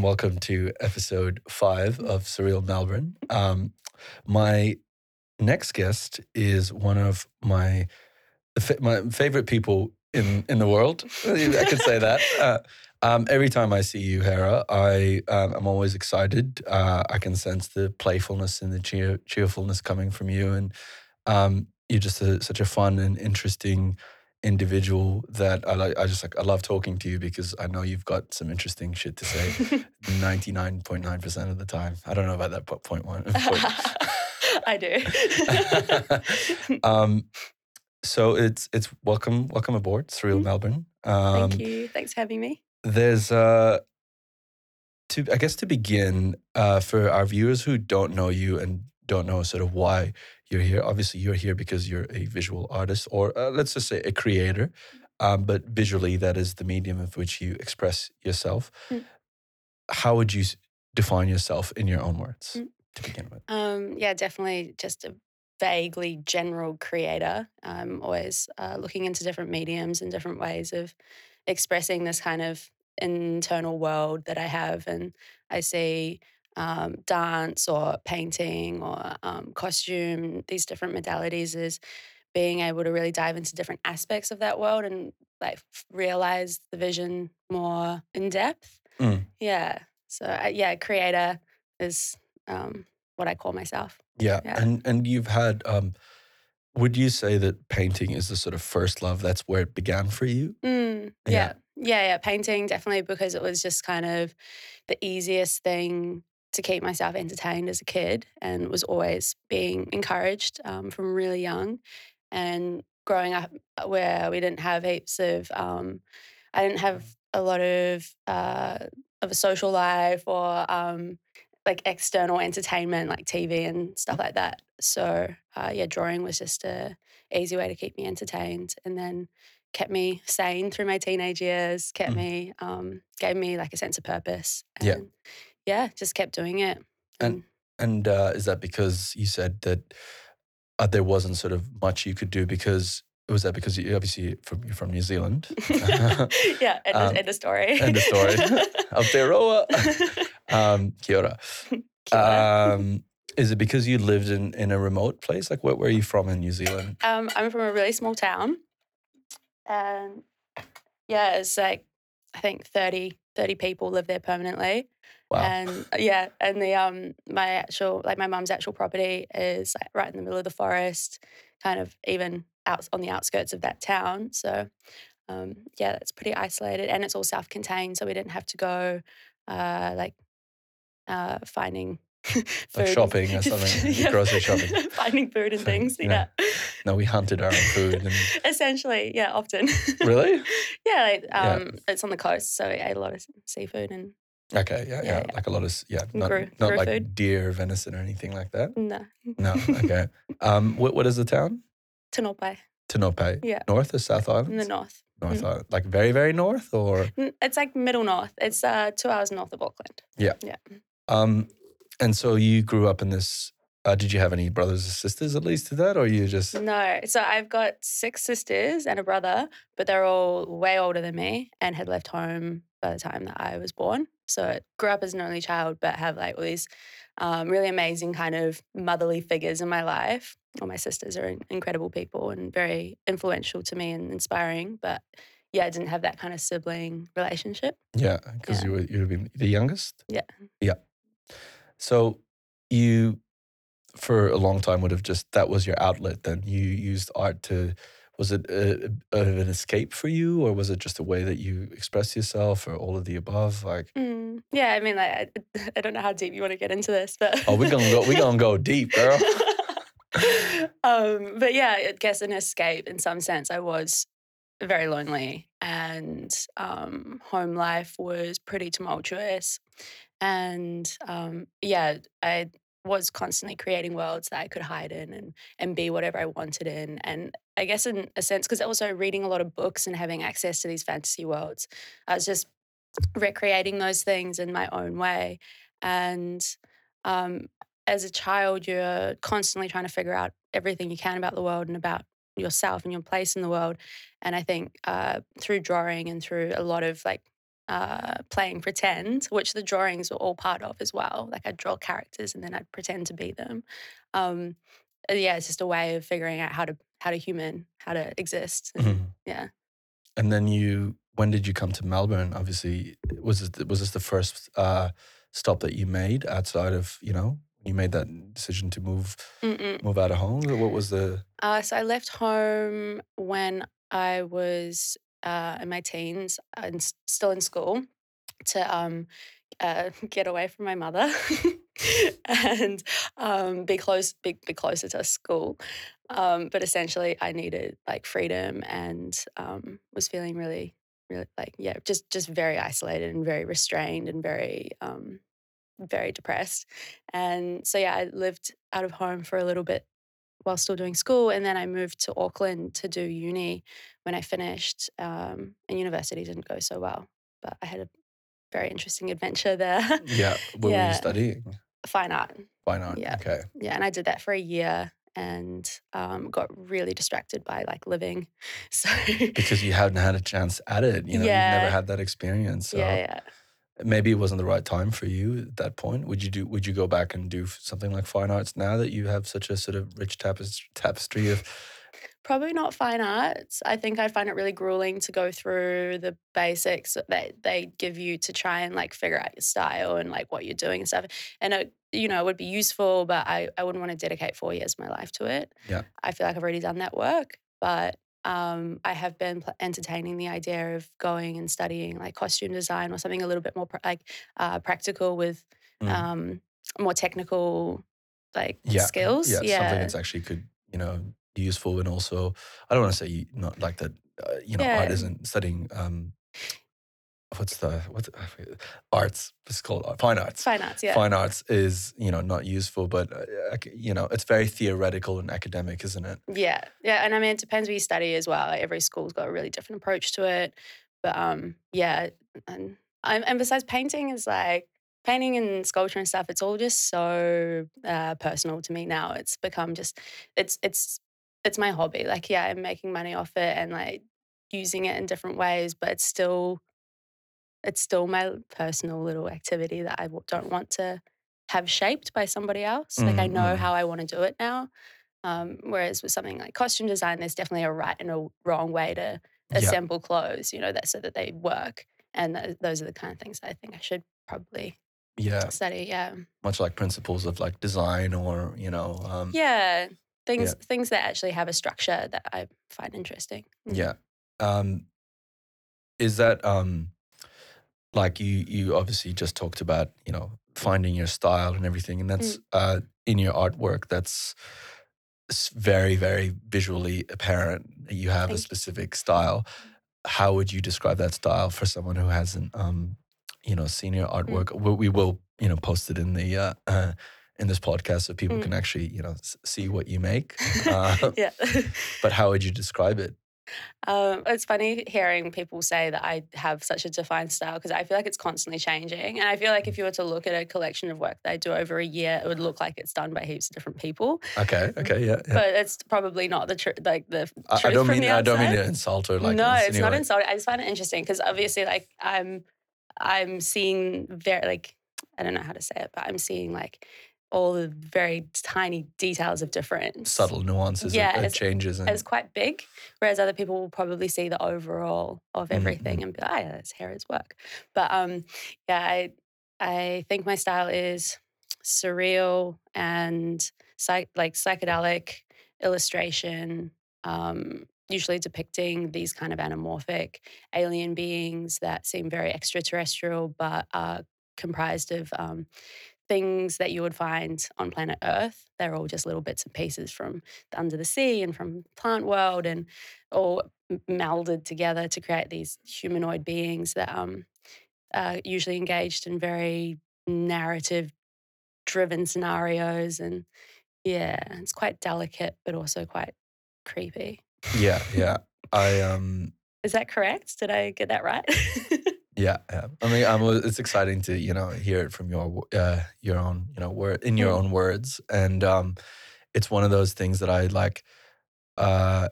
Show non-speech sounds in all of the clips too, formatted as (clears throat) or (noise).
And welcome to episode five of Surreal Melbourne. Um, my next guest is one of my my favorite people in in the world. I could say that. (laughs) Uh, um, every time I see you, Hera, I um, I'm always excited. Uh, I can sense the playfulness and the cheer, cheerfulness coming from you, and um, you're just a, such a fun and interesting individual that I like. I just like I love talking to you because I know you've got some interesting shit to say. (laughs) Ninety nine point nine percent of the time. I don't know about that point one. Point. (laughs) I do. (laughs) um, so it's it's welcome welcome aboard Surreal mm-hmm. Melbourne. Um, Thank you. Thanks for having me. There's uh to I guess to begin uh, for our viewers who don't know you and don't know sort of why you're here. Obviously, you're here because you're a visual artist, or uh, let's just say a creator. Um, but visually, that is the medium of which you express yourself. Mm. How would you define yourself in your own words mm. to begin with? Um, yeah, definitely just a vaguely general creator. I'm always uh, looking into different mediums and different ways of expressing this kind of internal world that I have. And I see um, dance or painting or um, costume, these different modalities is being able to really dive into different aspects of that world and like realize the vision more in depth. Mm. Yeah. So uh, yeah, creator is um, what I call myself. Yeah. yeah. And and you've had um, would you say that painting is the sort of first love? That's where it began for you? Mm, yeah. yeah. Yeah, yeah, painting definitely because it was just kind of the easiest thing to keep myself entertained as a kid and was always being encouraged um, from really young. And growing up uh, where we didn't have heaps of, um, I didn't have a lot of uh, of a social life or um, like external entertainment like TV and stuff like that. So uh, yeah, drawing was just a easy way to keep me entertained, and then kept me sane through my teenage years. Kept mm. me um, gave me like a sense of purpose. And, yeah yeah, just kept doing it. And and uh, is that because you said that uh, there wasn't sort of much you could do because was that because you obviously from you're from New Zealand? (laughs) yeah, (laughs) end, um, end of story. End of story. (laughs) Aotearoa. um, kia ora. Kia ora. Um, is it because you lived in, in a remote place? Like, where, where are you from in New Zealand? Um, I'm from a really small town. And yeah, it's like, I think 30, 30 people live there permanently. Wow. And uh, yeah, and the um my actual like my mum's actual property is like right in the middle of the forest, kind of even out on the outskirts of that town. So um yeah, that's pretty isolated and it's all self-contained, so we didn't have to go uh like uh finding (laughs) like shopping or (laughs) something, yeah. grocery shopping, (laughs) finding food and things. Yeah. yeah. No, we hunted our own food. And... Essentially, yeah, often. really? yeah, like, um, yeah. it's on the coast, so we ate a lot of seafood and Okay, yeah, yeah, like a lot of yeah, not grew, not grew like food. deer, venison, or anything like that. No, no. Okay. um, what what is the town? Tanope. Tanope. Yeah. North or South Island? In the north. North mm. Island, like very very north, or it's like middle north. It's uh two hours north of Auckland. Yeah. Yeah. Um, and so you grew up in this. Uh, did you have any brothers or sisters at least to that, or you just no? So I've got six sisters and a brother, but they're all way older than me and had left home by the time that I was born. So I grew up as an only child, but have like all these um, really amazing kind of motherly figures in my life. All my sisters are incredible people and very influential to me and inspiring. But yeah, I didn't have that kind of sibling relationship. Yeah, because yeah. you were you been the youngest. Yeah. Yeah. So you, for a long time, would have just that was your outlet. Then? You used art to was it a, a, an escape for you or was it just a way that you express yourself or all of the above? Like mm, yeah i mean like, I, (laughs) I don't know how deep you want to get into this but oh we're gonna go we're gonna go deep girl. (laughs) Um, but yeah i guess an escape in some sense. I was very lonely and um, home life was pretty tumultuous and um, yeah i was constantly creating worlds that I could hide in and and be whatever I wanted in. And I guess in a sense, because also reading a lot of books and having access to these fantasy worlds, I was just recreating those things in my own way. And um, as a child, you're constantly trying to figure out everything you can about the world and about yourself and your place in the world. And I think uh, through drawing and through a lot of like uh, playing pretend, which the drawings were all part of as well. Like I'd draw characters and then I'd pretend to be them. Um, yeah, it's just a way of figuring out how to how to human, how to exist. And, Mhm. Yeah. And then you, when did you come to Melbourne? Obviously, was this, was this the first uh, stop that you made outside of, you know, you made that decision to move Mm-mm. move out of home? What was the, Uh, so I left home when I was uh, in my teens and still in school to um, uh, (laughs) get away from my mother (laughs) and um, be close, be, be closer to school. Um, but essentially, I needed like freedom and um, was feeling really, really like yeah, just just very isolated and very restrained and very um, very depressed. And so yeah, I lived out of home for a little bit while still doing school. And then I moved to Auckland to do uni when I finished. Um, and university didn't go so well, but I had a very interesting adventure there. (laughs) yeah, what were you studying? Fine art. Why not? Yeah. Okay. Yeah. And I did that for a year and um, got really distracted by like living. (laughs) So, Because you hadn't had a chance at it, you know, you've never had that experience. So yeah, yeah. Maybe it wasn't the right time for you at that point. Would you do? Would you go back and do something like fine arts now that you have such a sort of rich tapes- tapestry of? Probably not fine arts. I think I'd find it really grueling to go through the basics that they give you to try and like figure out your style and like what you're doing and stuff. And it, you know, it would be useful, but I, I wouldn't want to dedicate four years of my life to it. Yeah. I feel like I've already done that work, but um, I have been pl- entertaining the idea of going and studying like costume design or something a little bit more pr- like uh, practical with Mm. um, more technical like Yeah, skills. yeah, something yeah. that's actually could you know be useful and also I don't want to say you- not like that. Uh, you know, art isn't studying. Um, what's the what's arts? It's called fine arts. Fine arts, yeah. Fine arts is you know not useful, but uh, you know it's very theoretical and academic, isn't it? Yeah, yeah, and I mean it depends where you study as well. Like, every school's got a really different approach to it, but um, yeah, and and besides painting is like painting and sculpture and stuff. It's all just so uh, personal to me now. It's become just it's it's it's my hobby. Like yeah, I'm making money off it and like using it in different ways, but it's still it's still my personal little activity that I don't want to have shaped by somebody else. Like I Mm, know mm. how I want to do it now. Um, whereas with something like costume design, there's definitely a right and a wrong way to Yeah. assemble clothes. You know that so that they work, and th- those are the kind of things I think I should probably Yeah, study. Yeah, much like principles of like design or you know. Um, yeah, things things that actually have a structure that I find interesting. Mm. Yeah. Um, is that um, like you? You obviously just talked about you know finding your style and everything, and that's uh, in your artwork. That's very very visually apparent. that You have Thank a you. specific style. How would you describe that style for someone who hasn't um, you know seen your artwork? We, we will you know post it in the uh, uh, in this podcast so people Mm. can actually you know s- see what you make. (laughs) Uh, yeah. (laughs) but how would you describe it? Um, it's funny hearing people say that I have such a defined style because I feel like it's constantly changing. And I feel like if you were to look at a collection of work that I do over a year, it would look like it's done by heaps of different people. Okay. Okay. Yeah. yeah. But it's probably not the truth, like the I, I truth don't from mean I don't mean to insult or like no, it's not insulting. I just find it interesting because obviously, like I'm, I'm seeing very like I don't know how to say it, but I'm seeing like all the very tiny details of difference. subtle nuances Yeah, of, of changes and It's quite big, whereas other people will probably see the overall of Mm, everything and be like, "Oh, yeah, that's Hera's work." But um, yeah, I I think my style is surreal and psych- like psychedelic illustration, um, usually depicting these kind of anamorphic alien beings that seem very extraterrestrial, but are comprised of um, things that you would find on planet Earth. They're all just little bits and pieces from the under the sea and from plant world, and all melded together to create these humanoid beings that um, are usually engaged in very narrative driven scenarios and yeah it's quite delicate but also quite creepy yeah, yeah. I (laughs) um is that correct did i get that right (laughs) yeah, yeah. I mean, I'm, it's exciting to you know hear it from your uh, your own you know word in your own words, and um, it's one of those things that I like. Uh,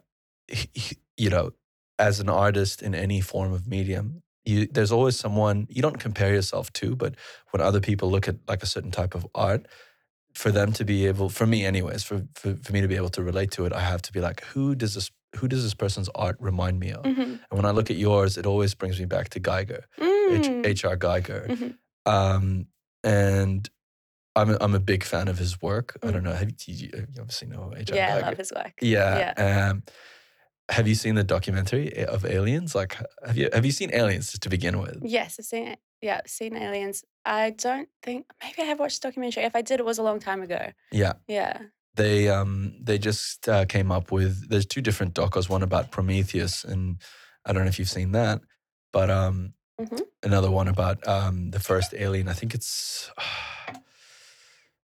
you know, as an artist in any form of medium, you there's always someone you don't compare yourself to, but when other people look at like a certain type of art, for them to be able, for me anyways, for for, for me to be able to relate to it, I have to be like, who does this who does this person's art remind me of? Mhm. And when I look at yours, it always brings me back to Giger, Mm. H.R. Giger. Mhm. Um, and I'm a, I'm a big fan of his work. I Mm. don't know. Have you, you, obviously know H.R. Yeah, I love his work. Yeah. Um, have you seen the documentary of aliens? Like, have you have you seen Aliens just to begin with? Yes, I've seen it. Yeah, I've seen Aliens. I don't think maybe I have watched the documentary. If I did, it was a long time ago. Yeah. Yeah. They um they just uh, came up with there's two different docos. One about Prometheus, and I don't know if you've seen that, but um Mhm. another one about um the first alien. I think it's (sighs)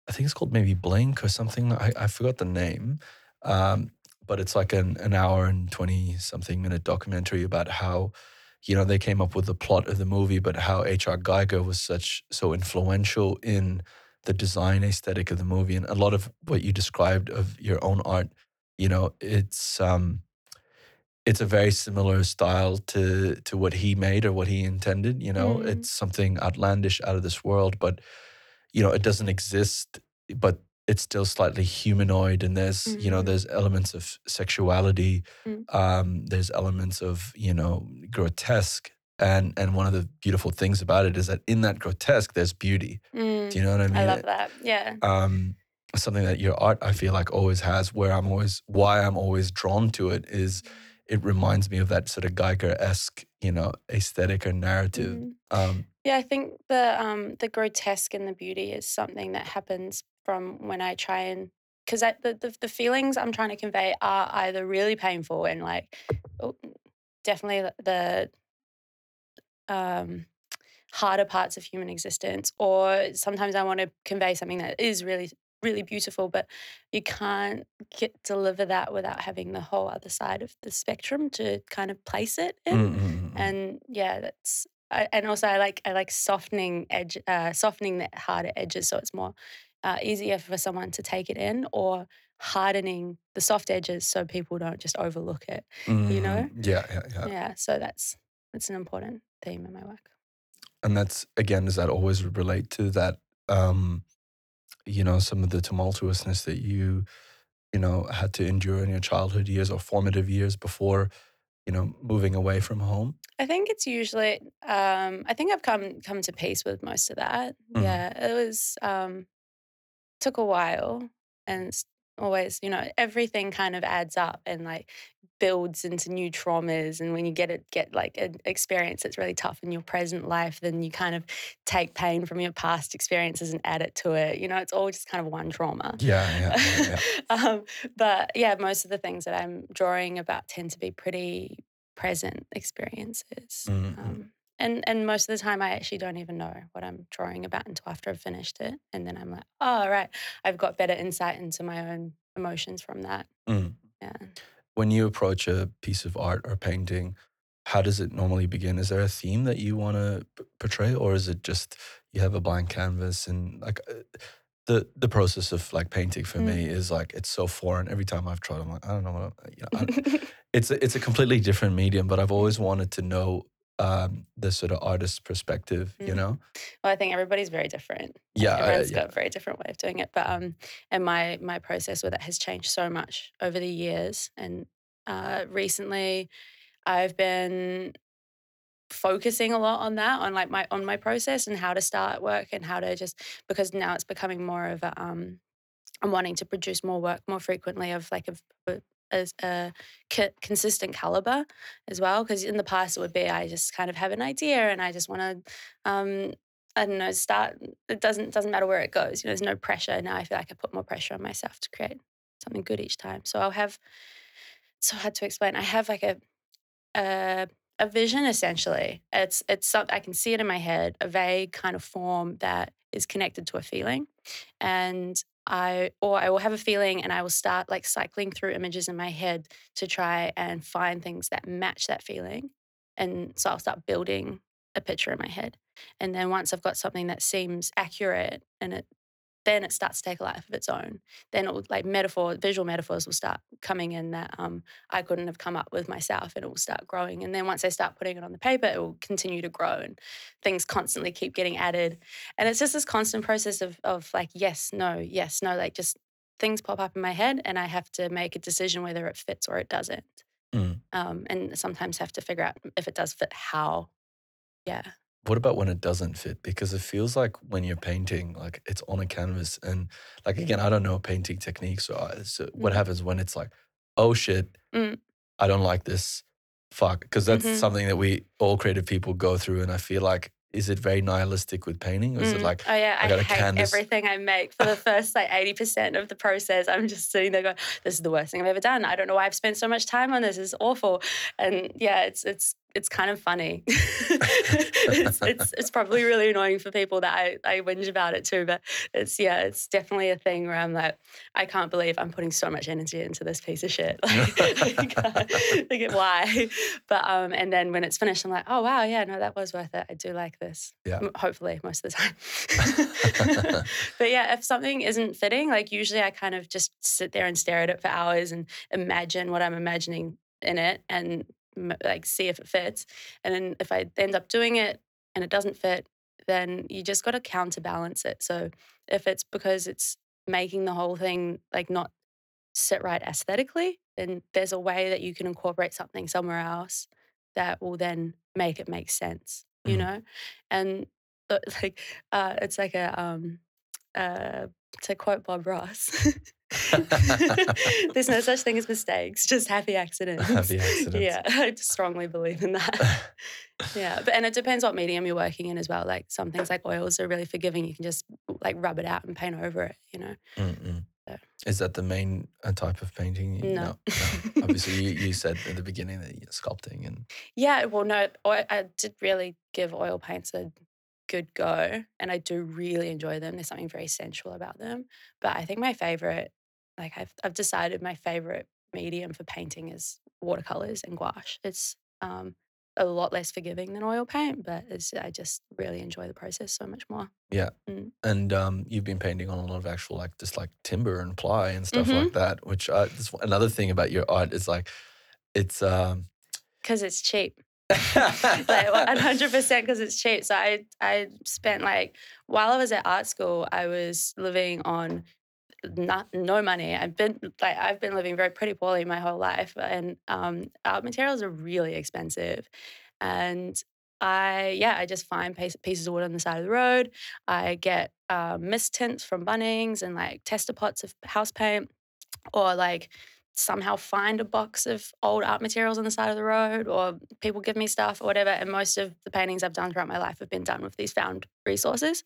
I think it's called maybe Blink or something. I, I forgot the name. Um, but it's like an, an hour and 20 something minute documentary about how, you know, they came up with the plot of the movie, but how H.R. Giger was such so influential in the design aesthetic of the movie. And a lot of what you described of your own art, you know, it's um it's a very similar style to to what he made or what he intended. You know, Mm. it's something outlandish out of this world, but you know, it doesn't exist, but it's still slightly humanoid. And there's you know, Mhm. there's elements of sexuality. Mm. Um, there's elements of you know grotesque. And and one of the beautiful things about it is that in that grotesque, there's beauty. Mm, Do you know what I mean? I love that. Yeah. um, something that your art I feel like always has where I'm always why I'm always drawn to it is it reminds me of that sort of Giger esque, you know, aesthetic or narrative. Mm. Um, Yeah, I think the um the grotesque and the beauty is something that happens from when I try and because the, the the feelings I'm trying to convey are either really painful and like oh, definitely the um harder parts of human existence or sometimes I want to convey something that is really really beautiful but you can't get deliver that without having the whole other side of the spectrum to kind of place it in mm, mm, mm, mm. and yeah that's I, and also i like i like softening edge uh, softening the harder edges so it's more uh, easier for someone to take it in or hardening the soft edges so people don't just overlook it you know? Mm, yeah, yeah, yeah, yeah so that's that's an important theme in my work And that's again, does that always relate to that? Um, you know, some of the tumultuousness that you, you know, had to endure in your childhood years or formative years before, you know, moving away from home. I think it's usually um I think I've come come to peace with most of that. Mhm. Yeah, it was um took a while and it's always, you know, everything kind of adds up and like builds into new traumas and when you get it get like an experience that's really tough in your present life then you kind of take pain from your past experiences and add it to it you know it's all just kind of one trauma Yeah, yeah, yeah, yeah. (laughs) um, but yeah, most of the things that I'm drawing about tend to be pretty present experiences. Mm, mm. Um, and and most of the time, I actually don't even know what I'm drawing about until after I've finished it, and then I'm like, oh right, I've got better insight into my own emotions from that. Mm. Yeah. when you approach a piece of art or painting, how does it normally begin? Is there a theme that you want to p- portray, or is it just you have a blank canvas and like uh, the the process of like painting for Mm. me is like it's so foreign. Every time I've tried, I'm like I don't know what I- you know. (laughs) It's a, it's a completely different medium, but I've always wanted to know um, the sort of artist's perspective. You Mm. know? Well, I think everybody's very different. Yeah, everyone's yeah. got a very different way of doing it. But um, and my my process with it has changed so much over the years. And uh, recently, I've been focusing a lot on that, on like my on my process and how to start work and how to just because now it's becoming more of a um, I'm wanting to produce more work more frequently of like a, a as a consistent caliber as well because in the past it would be I just kind of have an idea and I just want to um I don't know start it doesn't doesn't matter where it goes you know there's no pressure. Now I feel like I put more pressure on myself to create something good each time. So I'll have it's so hard to explain. I have like a a a vision essentially. It's it's something I can see it in my head a vague kind of form that is connected to a feeling. And I or I will have a feeling and I will start like cycling through images in my head to try and find things that match that feeling. And so I'll start building a picture in my head. And then once I've got something that seems accurate and it then it starts to take a life of its own. Then it will like metaphor, visual metaphors will start coming in that um, I couldn't have come up with myself, and it will start growing. And then once I start putting it on the paper, it will continue to grow, and things constantly keep getting added. And it's just this constant process of of like yes, no, yes, no, like just things pop up in my head, and I have to make a decision whether it fits or it doesn't. Mm. Um, and sometimes have to figure out if it does fit, how. Yeah. What about when it doesn't fit? Because it feels like when you're painting, like it's on a canvas, and like again, I don't know painting techniques. So, I, so what Mm. happens when it's like, oh shit, Mm. I don't like this, fuck, because that's Mhm. something that we all creative people go through, and I feel like, is it very nihilistic with painting, or is it Mm. like, oh yeah, I I, gotta hate canvas- everything I make for the (laughs) first like eighty percent of the process. I'm just sitting there going, "This is the worst thing I've ever done. I don't know why I've spent so much time on this. It's awful." And yeah, it's it's it's kind of funny. (laughs) it's, it's it's probably really annoying for people that I I whinge about it too. But it's yeah, it's definitely a thing where I'm like, I can't believe I'm putting so much energy into this piece of shit. (laughs) Like, like, like, why? But um, and then when it's finished, I'm like, oh wow, yeah, no, that was worth it. I do like this. Yeah. M- hopefully most of the time. (laughs) but yeah, if something isn't fitting, like usually I kind of just sit there and stare at it for hours and imagine what I'm imagining in it and like see if it fits. And then if I end up doing it and it doesn't fit, then you just got to counterbalance it. So if it's because it's making the whole thing like not sit right aesthetically, then there's a way that you can incorporate something somewhere else that will then make it make sense, you Mhm. know? And uh, (laughs) like uh, it's like a um uh to quote Bob Ross. (laughs) There's no such thing as mistakes, just happy accidents. (laughs) Happy accidents. Yeah, (laughs) I strongly believe in that. Yeah, but and it depends what medium you're working in as well. Like some things like oils are really forgiving. You can just like rub it out and paint over it. You know. Mm-mm. So- Is that the main uh, type of painting? you- No. no. Obviously, you, you said at the beginning that you're sculpting and Yeah, well, no, oil, I did really give oil paints a good go, and I do really enjoy them. There's something very sensual about them. But I think my favorite, like I've I've decided my favorite medium for painting is watercolors and gouache. It's um a lot less forgiving than oil paint, but it's I just really enjoy the process so much more. Yeah. And um, you've been painting on a lot of actual like just like timber and ply and stuff Mhm. like that. Which uh, this, another thing about your art is like it's um, Because it's cheap. (laughs) like one hundred percent because it's cheap. So I I spent like while I was at art school, I was living on not no money. I've been like I've been living very pretty poorly my whole life, and um, art materials are really expensive, and. I yeah, I just find piece- pieces of wood on the side of the road. I get um, mist tints from Bunnings and like tester pots of house paint, or like somehow find a box of old art materials on the side of the road or people give me stuff or whatever. And most of the paintings I've done throughout my life have been done with these found resources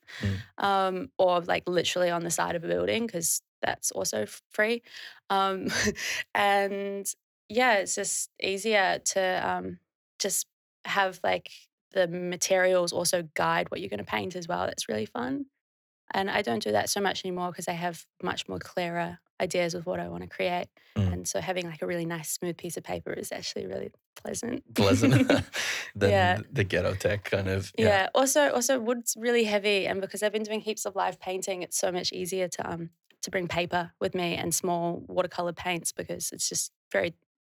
um, or like literally on the side of a building because that's also free. Um, (laughs) and yeah, it's just easier to um, just have like the materials also guide what you're going to paint as well. That's really fun. And I don't do that so much anymore because I have much more clearer ideas of what I want to create. Mm. And so having like a really nice smooth piece of paper is actually really pleasant. pleasant (laughs) (laughs) than Yeah. the ghetto tech kind of. yeah. Also, also wood's really heavy, and because I've been doing heaps of live painting, it's so much easier to um to bring paper with me and small watercolor paints because it's just very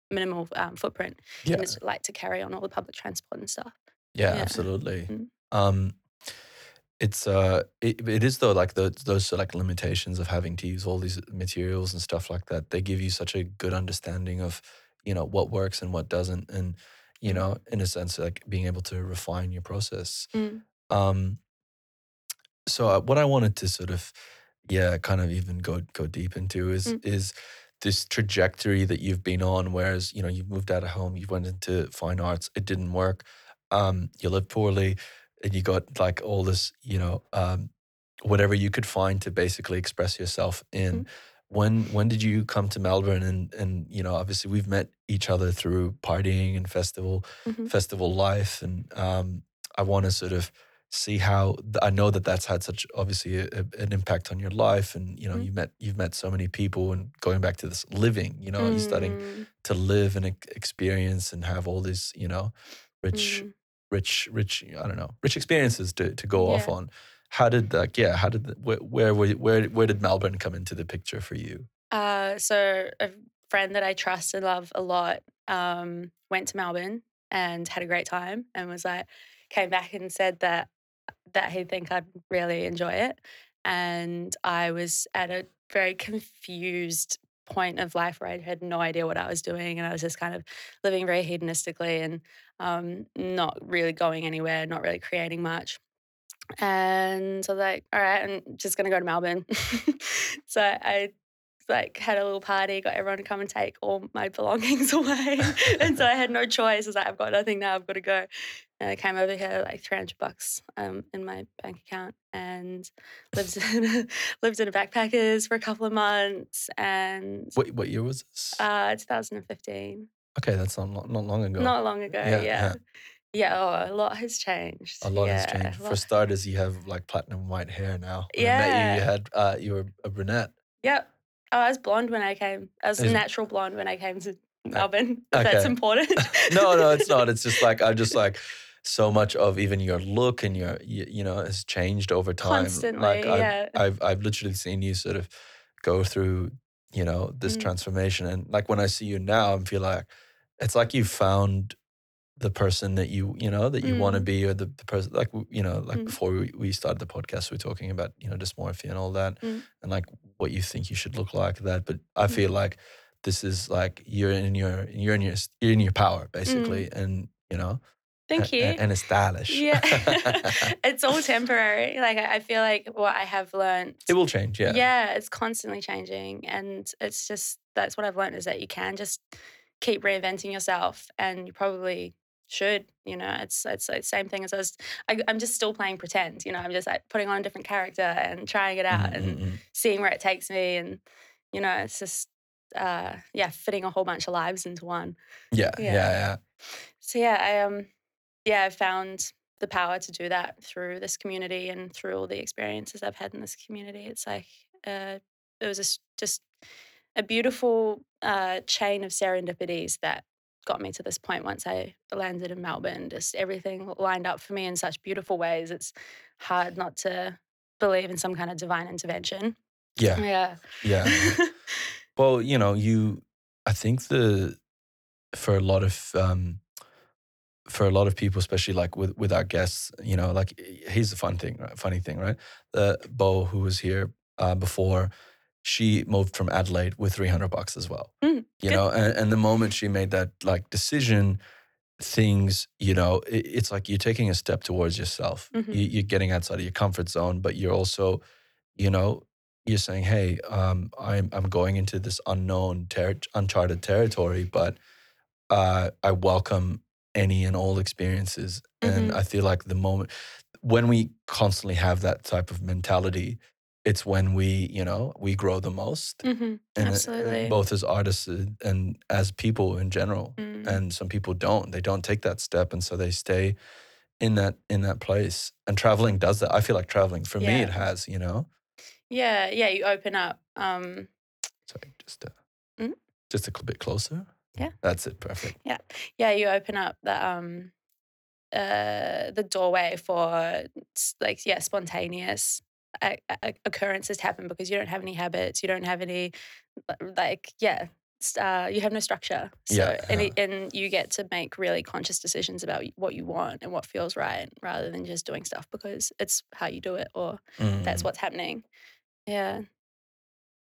minimal um, footprint Yeah. and it's light to carry on all the public transport and stuff. Yeah, Yeah. absolutely. Mm. Um, it's uh, it, it is though like those those like limitations of having to use all these materials and stuff like that. They give you such a good understanding of you know what works and what doesn't, and you know in a sense like being able to refine your process. Mm. Um, so uh, what I wanted to sort of yeah kind of even go go deep into is Mm. is this trajectory that you've been on whereas you know you moved out of home you went into fine arts it didn't work um you lived poorly and you got like all this you know um whatever you could find to basically express yourself in when when did you come to melbourne and and you know obviously we've met each other through partying and festival Mhm. festival life and um i want to sort of see how i know that that's had such obviously a, a- an impact on your life and you know Mhm. you met you've met so many people and going back to this living you know you're starting Mm, to live and experience and have all these you know rich mm. Rich rich i don't know rich experiences to, to go off on how did like yeah how did the, where where where where did Melbourne come into the picture for you? Uh, so a friend that I trust and love a lot um, went to Melbourne and had a great time and was like came back and said that that he'd think I'd really enjoy it. And I was at a very confused point of life where I had no idea what I was doing and I was just kind of living very hedonistically and um, not really going anywhere, not really creating much. And so I was like, all right, I'm just gonna go to Melbourne. (laughs) so I like had a little party, got everyone to come and take all my belongings (laughs) away. and so I had no choice. I was like, I've got nothing now, I've got to go. And I came over here like 300 bucks um, in my bank account and lived in, a, (laughs) lived in a backpackers for a couple of months. And What what year was this? uh, 2015, okay, that's not lo- not long ago. not long ago. Yeah, Yeah. yeah. Yeah. oh, a lot has changed. a lot yeah, has changed. For starters, you have like platinum white hair now. When I met you, you had uh, you were a brunette. Yep. Oh, I was blonde when I came. I was Is- natural blonde when I came to Melbourne. (laughs) If okay. that's important. (laughs) no, no, it's not. It's just like I'm just like so much of even your look and your you, you know has changed over time. Constantly, like I've, yeah. I've I've literally seen you sort of go through you know this Mm. transformation, and like when I see you now, I feel like it's like you've found the person that you you know that you want to Mm. be or the, the person like you know like Mm. before we, we started the podcast we were talking about you know dysmorphia and all that Mm. and like what you think you should look like that but i feel like this is like you're in your you're in your you're in your power basically and you know Mm. Thank you. a- and it's stylish yeah. (laughs) (laughs) it's all temporary. Like I I feel like what I have learned. it will change yeah yeah, it's constantly changing, and it's just that's what I've learned is that you can just keep reinventing yourself, and you probably should. You know, it's it's the same thing as I was. I, I'm just still playing pretend. You know, I'm just like putting on a different character and trying it out Mm, and mm, mm. seeing where it takes me, and you know, it's just uh, yeah, fitting a whole bunch of lives into one. yeah yeah Yeah. yeah So yeah, I um yeah, I found the power to do that through this community and through all the experiences I've had in this community. It's like uh, it was s just a beautiful uh, chain of serendipities that got me to this point once I landed in Melbourne. Just everything lined up for me in such beautiful ways. It's hard not to believe in some kind of divine intervention. yeah Yeah. yeah (laughs) Well, you know, you I think the for a lot of um for a lot of people, especially like with with our guests, you know, like here's the fun thing, right? funny thing, right? The Bo who was here uh, before, she moved from Adelaide with three hundred bucks as well. Mm, you good. know, and, and the moment she made that like decision, things, you know, it, it's like you're taking a step towards yourself. Mhm. You, you're getting outside of your comfort zone, but you're also, you know, you're saying, "Hey, um, I'm I'm going into this unknown, ter- uncharted territory, but uh, I welcome any and all experiences." And Mhm. I feel like the moment when we constantly have that type of mentality, it's when we, you know, we grow the most. hmm And it- Absolutely. both as artists and- and as people in general. Mm. And some people don't. They don't take that step, and so they stay in that in that place. And traveling does that. I feel like traveling for me, it has. You know. Yeah, yeah, you open up. Um, Sorry, just uh, Mm. just a bit closer. Yeah. that's it. Perfect. yeah, Yeah. you open up the um, uh, the doorway for like yeah, spontaneous uh, uh, occurrences happen because you don't have any habits, you don't have any like yeah. Uh, you have no structure, so Yeah, and, it, and you get to make really conscious decisions about what you want and what feels right, rather than just doing stuff because it's how you do it or that's Mm. what's happening. Yeah.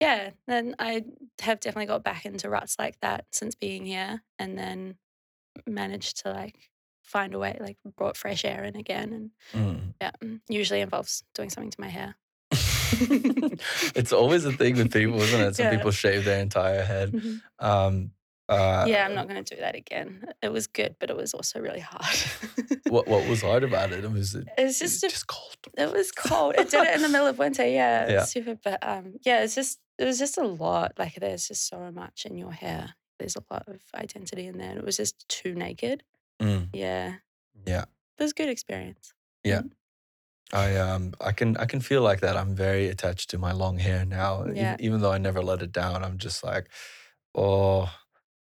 Yeah. Then I have definitely got back into ruts like that since being here and then managed to like find a way, like brought fresh air in again. And Mm. yeah, mm, usually involves doing something to my hair. (laughs) it's always a thing with people, isn't it? (laughs) Some Yeah. people shave their entire head. Mhm. Um, uh, yeah, I'm not going to do that again. It was good, but it was also really hard. (laughs) What What was hard about it? Was it It's just, just a just cold? It was cold. It did it in the middle of winter. Yeah, Yeah. it's stupid. But um, yeah, it's just it was just a lot. Like there's just so much in your hair. There's a lot of identity in there. And it was just too naked. Mm. Yeah, Yeah. it was a good experience. Yeah. I um I can I can feel like that. I'm very attached to my long hair now. Even, Yeah. even though I never let it down, I'm just like, oh,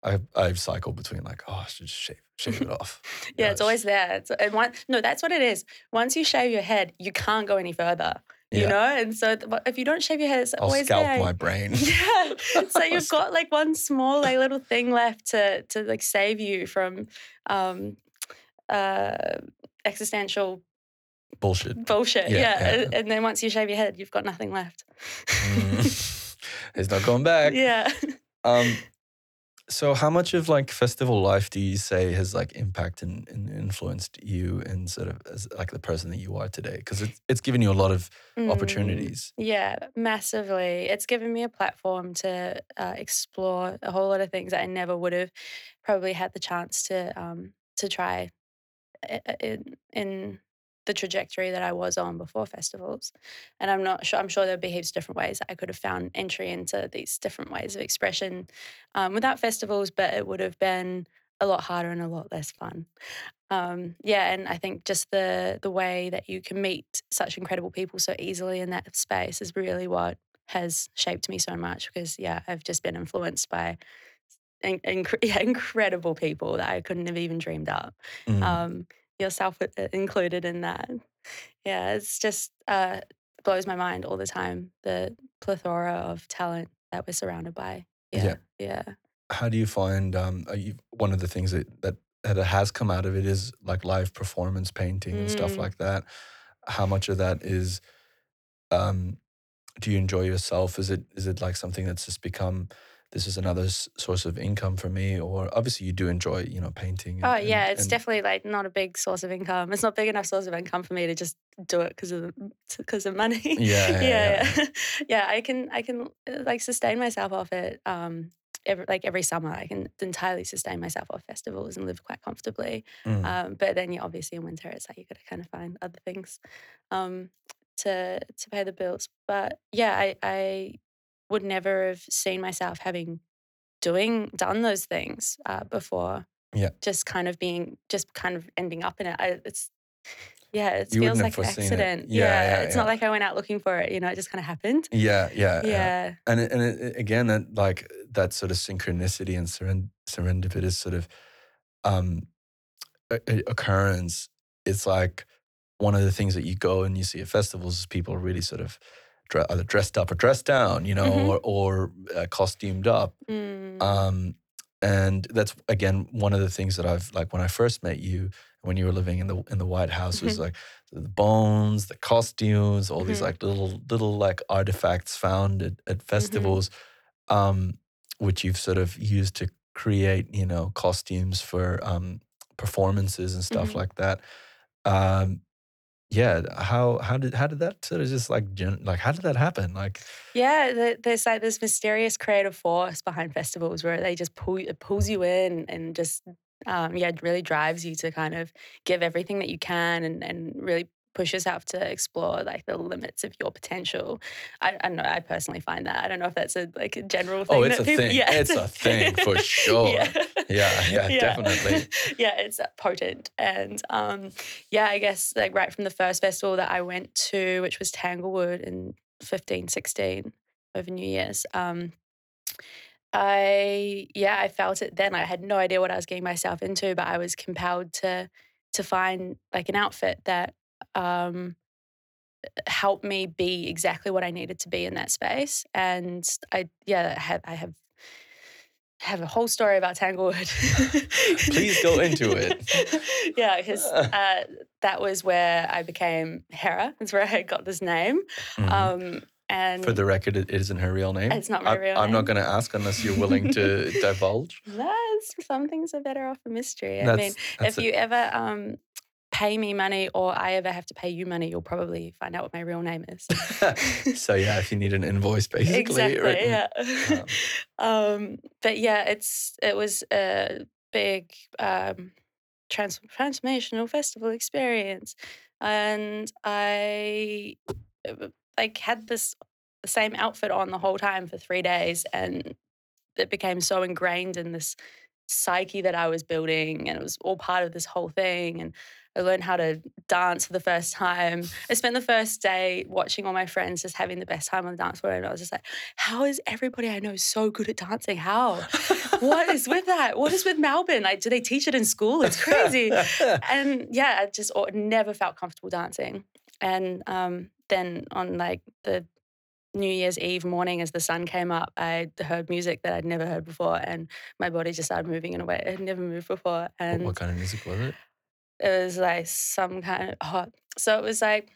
I I cycle between like, oh, I should just shave shave it off. yeah, Yeah, it's always there. It's, and one, no, that's what it is. Once you shave your head, you can't go any further. You Yeah. know, and so if you don't shave your head, it's I'll always scalp there. my brain. (laughs) Yeah. (laughs) So you've got like one small like little thing left to to like save you from um uh existential Bullshit. bullshit. Yeah, Yeah. and then once you shave your head, you've got nothing left. Mm. (laughs) it's not going back. yeah. Um, so how much of like festival life do you say has like impacted and, and influenced you and sort of as like the person that you are today? Because it's it's given you a lot of Mm. opportunities. Yeah, massively. It's given me a platform to uh, explore a whole lot of things that I never would have probably had the chance to um, to try i- i- in, in the trajectory that I was on before festivals. And I'm not sure. I'm sure there'd be heaps of different ways that I could have found entry into these different ways of expression um, without festivals, but it would have been a lot harder and a lot less fun. Um, yeah, and I think just the the way that you can meet such incredible people so easily in that space is really what has shaped me so much. Because yeah, I've just been influenced by in, (laughs) yeah, incredible people that I couldn't have even dreamed up. Mm. Um, yourself i- i- included in that. Yeah, it's just uh, blows my mind all the time the plethora of talent that we're surrounded by. Yeah. Yeah, yeah. how do you find um are you, one of the things that, that that has come out of it is like live performance painting and stuff Mm. like that how much of that is um do you enjoy yourself is it is it like something that's just become this is another s- source of income for me or obviously you do enjoy you know painting and, Oh yeah, and- it's and- definitely like not a big source of income. It's not big enough source of income for me to just do it because of because of money. Yeah, (laughs) yeah, yeah, yeah. (laughs) Yeah, I can I can uh, like sustain myself off it. Um, every, like every summer, I can entirely sustain myself off festivals and live quite comfortably. Mm. Um, but then yeah, obviously in winter, it's like you got to kind of find other things um, to to pay the bills. But yeah, I I would never have seen myself having doing done those things uh, before. Yeah. just kind of being just kind of ending up in it. I, it's yeah, it You feels like an foreseen it. accident. Yeah, yeah, it's yeah. not like I went out looking for it. You know, it just kind of happened. yeah yeah Yeah, and it, and it, again that like that sort of synchronicity and seren- serendipitous sort of um occurrence it's like one of the things that you go and you see at festivals is people really sort of either dressed up or dressed down you know Mhm. or, or uh, costumed up Mm. um and that's again one of the things that i've like when i first met you when you were living in the in the white house was Mhm. like the bones the costumes all these Mhm. like little little like artifacts found at, Mm-hmm. at festivals um which you've sort of used to create you know costumes for um performances and stuff Mhm. like that um yeah how how did how did that sort of just like like how did that happen like yeah. There's like this mysterious creative force behind festivals where they just pull it pulls you in and just um, yeah, really drives you to kind of give everything that you can and and really push yourself to explore like the limits of your potential. I, I don't know. I personally find that. I don't know if that's a like a general thing. Oh, it's that a people- thing. Yeah, It's a thing for (laughs) sure. Yeah. yeah yeah, (laughs) definitely (laughs) yeah, it's uh, potent. And um, yeah, I guess like right from the first festival that I went to, which was Tanglewood in 15, 16 over New Year's. Um, I yeah, I felt it then. I had no idea what I was getting myself into, but I was compelled to to find like an outfit that um helped me be exactly what I needed to be in that space. And I yeah, I have I have have a whole story about Tanglewood. (laughs) Please go into it. (laughs) yeah, because (laughs) uh, that was where I became Hera. That's where I got this name. Mhm. Um, and For the record, it isn't her real name. It's not my I, real I'm not going to ask unless you're willing to divulge. that's, some things are better off a mystery. I mean, that's if you ever um, pay me money or I ever have to pay you money, you'll probably find out what my real name is. (laughs) so yeah, if you need an invoice, basically. exactly. written- Yeah. (laughs) um, but yeah, it's it was a big um, trans- transformational festival experience, and I like had this the same outfit on the whole time for three days, and it became so ingrained in this psyche that I was building, and it was all part of this whole thing. And I learned how to dance for the first time. I spent the first day watching all my friends just having the best time on the dance floor. And I was just like, how is everybody I know so good at dancing? How? what is with that? What is with Melbourne? Like, do they teach it in school? It's crazy. (laughs) and yeah, I just never felt comfortable dancing. And um, then on like the New Year's Eve morning as the sun came up, I heard music that I'd never heard before, and my body just started moving in a way it had never moved before. And what, what kind of music was it? It was like some kind of hot. So it was like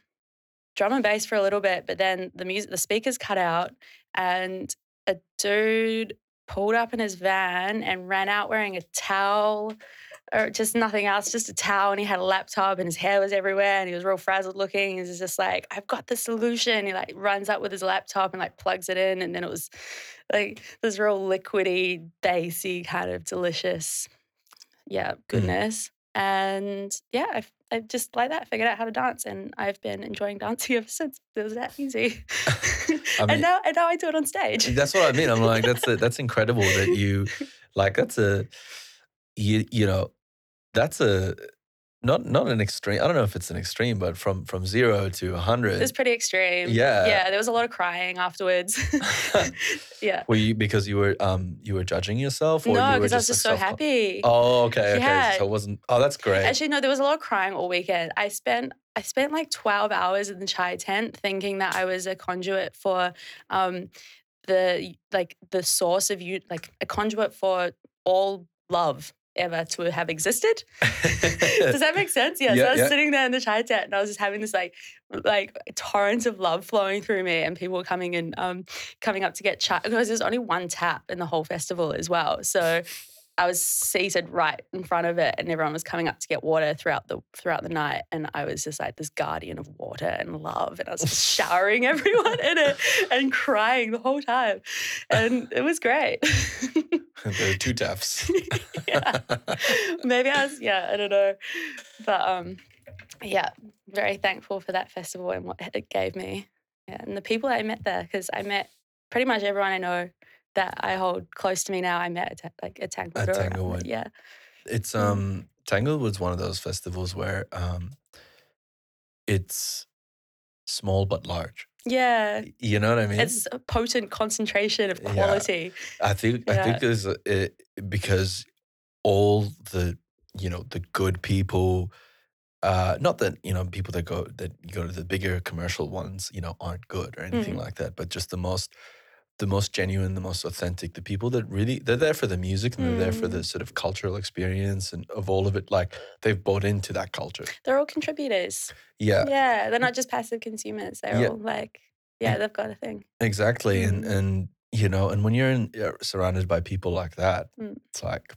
drum and bass for a little bit, but then the music, the speakers cut out, and a dude pulled up in his van and ran out wearing a towel or just nothing else, just a towel. And he had a laptop and his hair was everywhere and he was real frazzled looking. He was just like, I've got the solution. He like runs up with his laptop and like plugs it in. And then it was like this real liquidy, bassy, kind of delicious, yeah, mm. goodness. Mm. And yeah, I've, I just like that figured out how to dance, and I've been enjoying dancing (laughs) ever since. It was that easy. (laughs) I mean, and now, and now I do it on stage. That's what I mean. I'm like, that's a, that's incredible that (laughs) you, like, that's a, you you know, that's a not not an extreme. I don't know if it's an extreme, but from from zero to hundred, it's pretty extreme. Yeah, yeah. There was a lot of crying afterwards. (laughs) (laughs) yeah. Were you because you were um you were judging yourself? Or no, because I was just so happy. Oh, okay, yeah. okay. So it wasn't. Oh, that's great. Actually, no. There was a lot of crying all weekend. I spent I spent like twelve hours in the chai tent, thinking that I was a conduit for um the like the source of you like a conduit for all love ever to have existed. (laughs) Does that make sense? Yeah. yeah so I was yeah. sitting there in the chai tent and I was just having this like like torrent of love flowing through me and people were coming and um coming up to get chai because there's only one tap in the whole festival as well. So I was seated right in front of it, and everyone was coming up to get water throughout the throughout the night, and I was just like this guardian of water and love, and I was just showering (laughs) everyone in it and crying the whole time, and it was great. there are two deaths. (laughs) yeah, maybe I was. Yeah, I don't know, but um, yeah, very thankful for that festival and what it gave me, yeah, and the people I met there because I met pretty much everyone I know that I hold close to me now. I met at like a Tanglewood. At Tanglewood, yeah. It's mm. um Tanglewood's one of those festivals where um it's small but large. Yeah. You know what I mean? It's a potent concentration of quality. Yeah. I think yeah. I think there's a, it, because all the you know the good people uh, not that you know people that go that go to the bigger commercial ones you know aren't good or anything mm. like that but just the most the most genuine, the most authentic, the people that really they're there for the music and they're there for the mm. sort of cultural experience and of all of it. Like they've bought into that culture. They're all contributors. Yeah. Yeah. They're not just passive consumers. They're yeah. all like, yeah, they've got a thing. Exactly. Mm. And and you know, and when you're in, you're surrounded by people like that, mm. it's like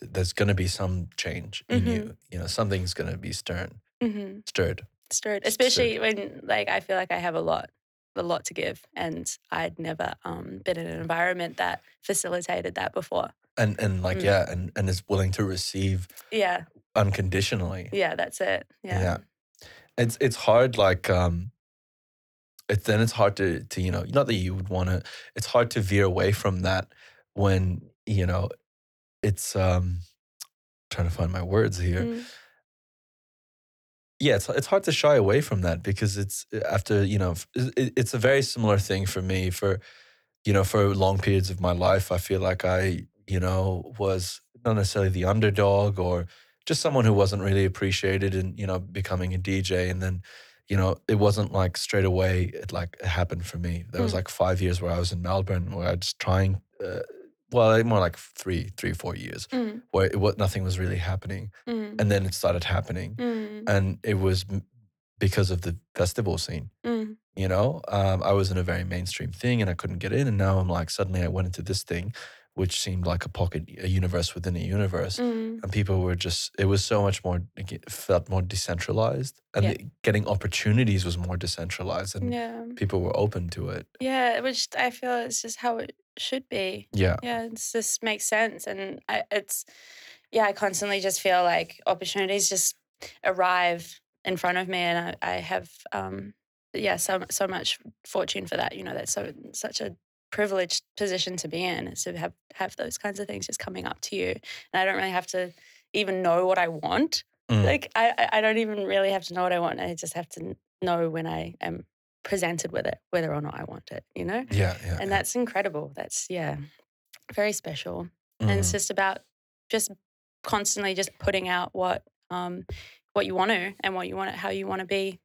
there's going to be some change in mm-hmm. you. You know, something's going to be stirred. Mm-hmm. Stirred. Stirred. Especially stirred. when like I feel like I have a lot a lot to give, and I'd never um, been in an environment that facilitated that before. And and like mm. yeah, and and is willing to receive yeah unconditionally. Yeah, that's it. Yeah. Yeah. It's it's hard like um it's then it's hard to to you know not that you would want to it's hard to veer away from that when you know it's um trying to find my words here. Mm yeah, it's it's hard to shy away from that because it's uh, after you know it, it's a very similar thing for me for you know for long periods of my life. I feel like I you know was not necessarily the underdog or just someone who wasn't really appreciated and you know becoming a DJ and then you know it wasn't like straight away it like it happened for me. There was mm. like five years where I was in Melbourne where I was trying. Uh, well, more like three, three, four years, mm. where it, what nothing was really happening, mm. and then it started happening, mm. and it was because of the festival scene. Mm. You know, um, I was in a very mainstream thing, and I couldn't get in, and now I'm like, suddenly I went into this thing, which seemed like a pocket, a universe within a universe, mm. and people were just, it was so much more, it felt more decentralized, and yeah. the, getting opportunities was more decentralized, and yeah. people were open to it. Yeah, which I feel is just how it should be. Yeah. Yeah, it just makes sense. And I, it's, yeah, I constantly just feel like opportunities just arrive in front of me and I, I have, um, yeah, so, so much fortune for that. You know, that's so, such a privileged position to be in is to have have those kinds of things just coming up to you, and I don't really have to even know what I want. Mm. Like I I- I don't even really have to know what I want. I just have to know when I am presented with it, whether or not I want it. You know, yeah, yeah. and that's incredible. That's yeah, very special. yeah. And it's Mm. just about just constantly just putting out what um what you want to and what you want to, how you want to be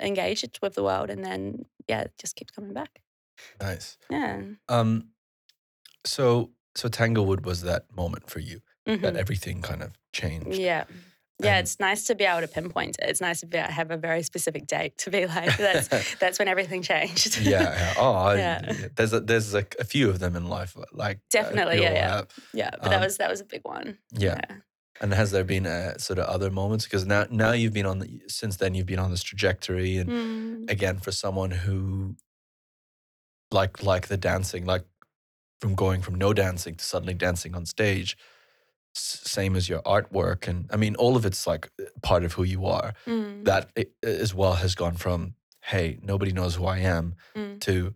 engaged with the world, and then yeah, it just keeps coming back. nice. Yeah. Um, so so Tanglewood was that moment for you that Mhm. everything kind of changed. Yeah. Yeah, And- it's nice to be able to pinpoint it. It's nice to to have a very specific date to be (laughs) like that's (laughs) that's when everything changed. yeah, yeah. (laughs) Oh, Yeah. yeah. There's a, there's like a few of them in life, like uh, Definitely, yeah, yeah. yeah, but that Um, was that was a big one. Yeah. And has there been uh, sort of other moments? Because now now you've been on the since then you've been on this trajectory, and Mm. again for someone who like like the dancing, like from going from no dancing to suddenly dancing on stage, same as your artwork, and I mean all of it's like part of who you are. Mm. That i- as well has gone from hey nobody knows who I am Mm. to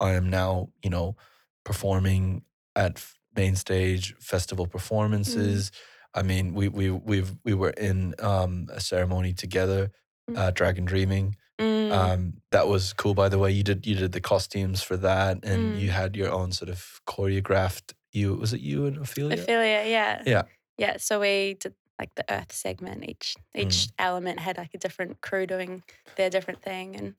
I am now, you know, performing at main stage festival performances. I mean, we we we've we were in um, a ceremony together, Mm. uh, Dragon Dreaming. Mm. Um, that was cool, by the way. You did you did the costumes for that, and Mm. you had your own sort of choreographed. You was it you and Ophelia? Ophelia, yeah. Yeah. Yeah. So we did like the Earth segment. Each each Mm. element had like a different crew doing their different thing, and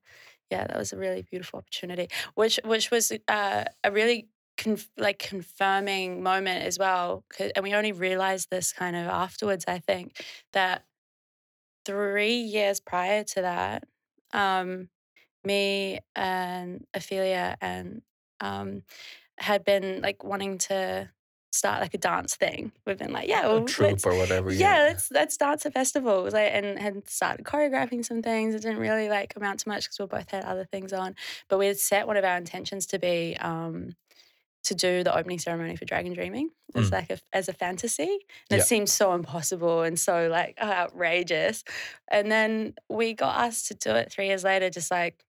yeah, that was a really beautiful opportunity. Which which was uh, a really conf- like confirming moment as well. And we only realized this kind of afterwards. I think that three years prior to that, um, me and Ophelia and um, had been like wanting to start like a dance thing. We've been like, yeah, a well, troupe let's, or whatever. yeah, let's let's dance at festivals. Like, and had started choreographing some things. It didn't really like amount to much because we both had other things on. But we had set one of our intentions to be um, to do the opening ceremony for Dragon Dreaming as Mm. like a, as a fantasy. And Yeah. it seemed so impossible and so like (laughs) outrageous. And then we got asked to do it three years later, just like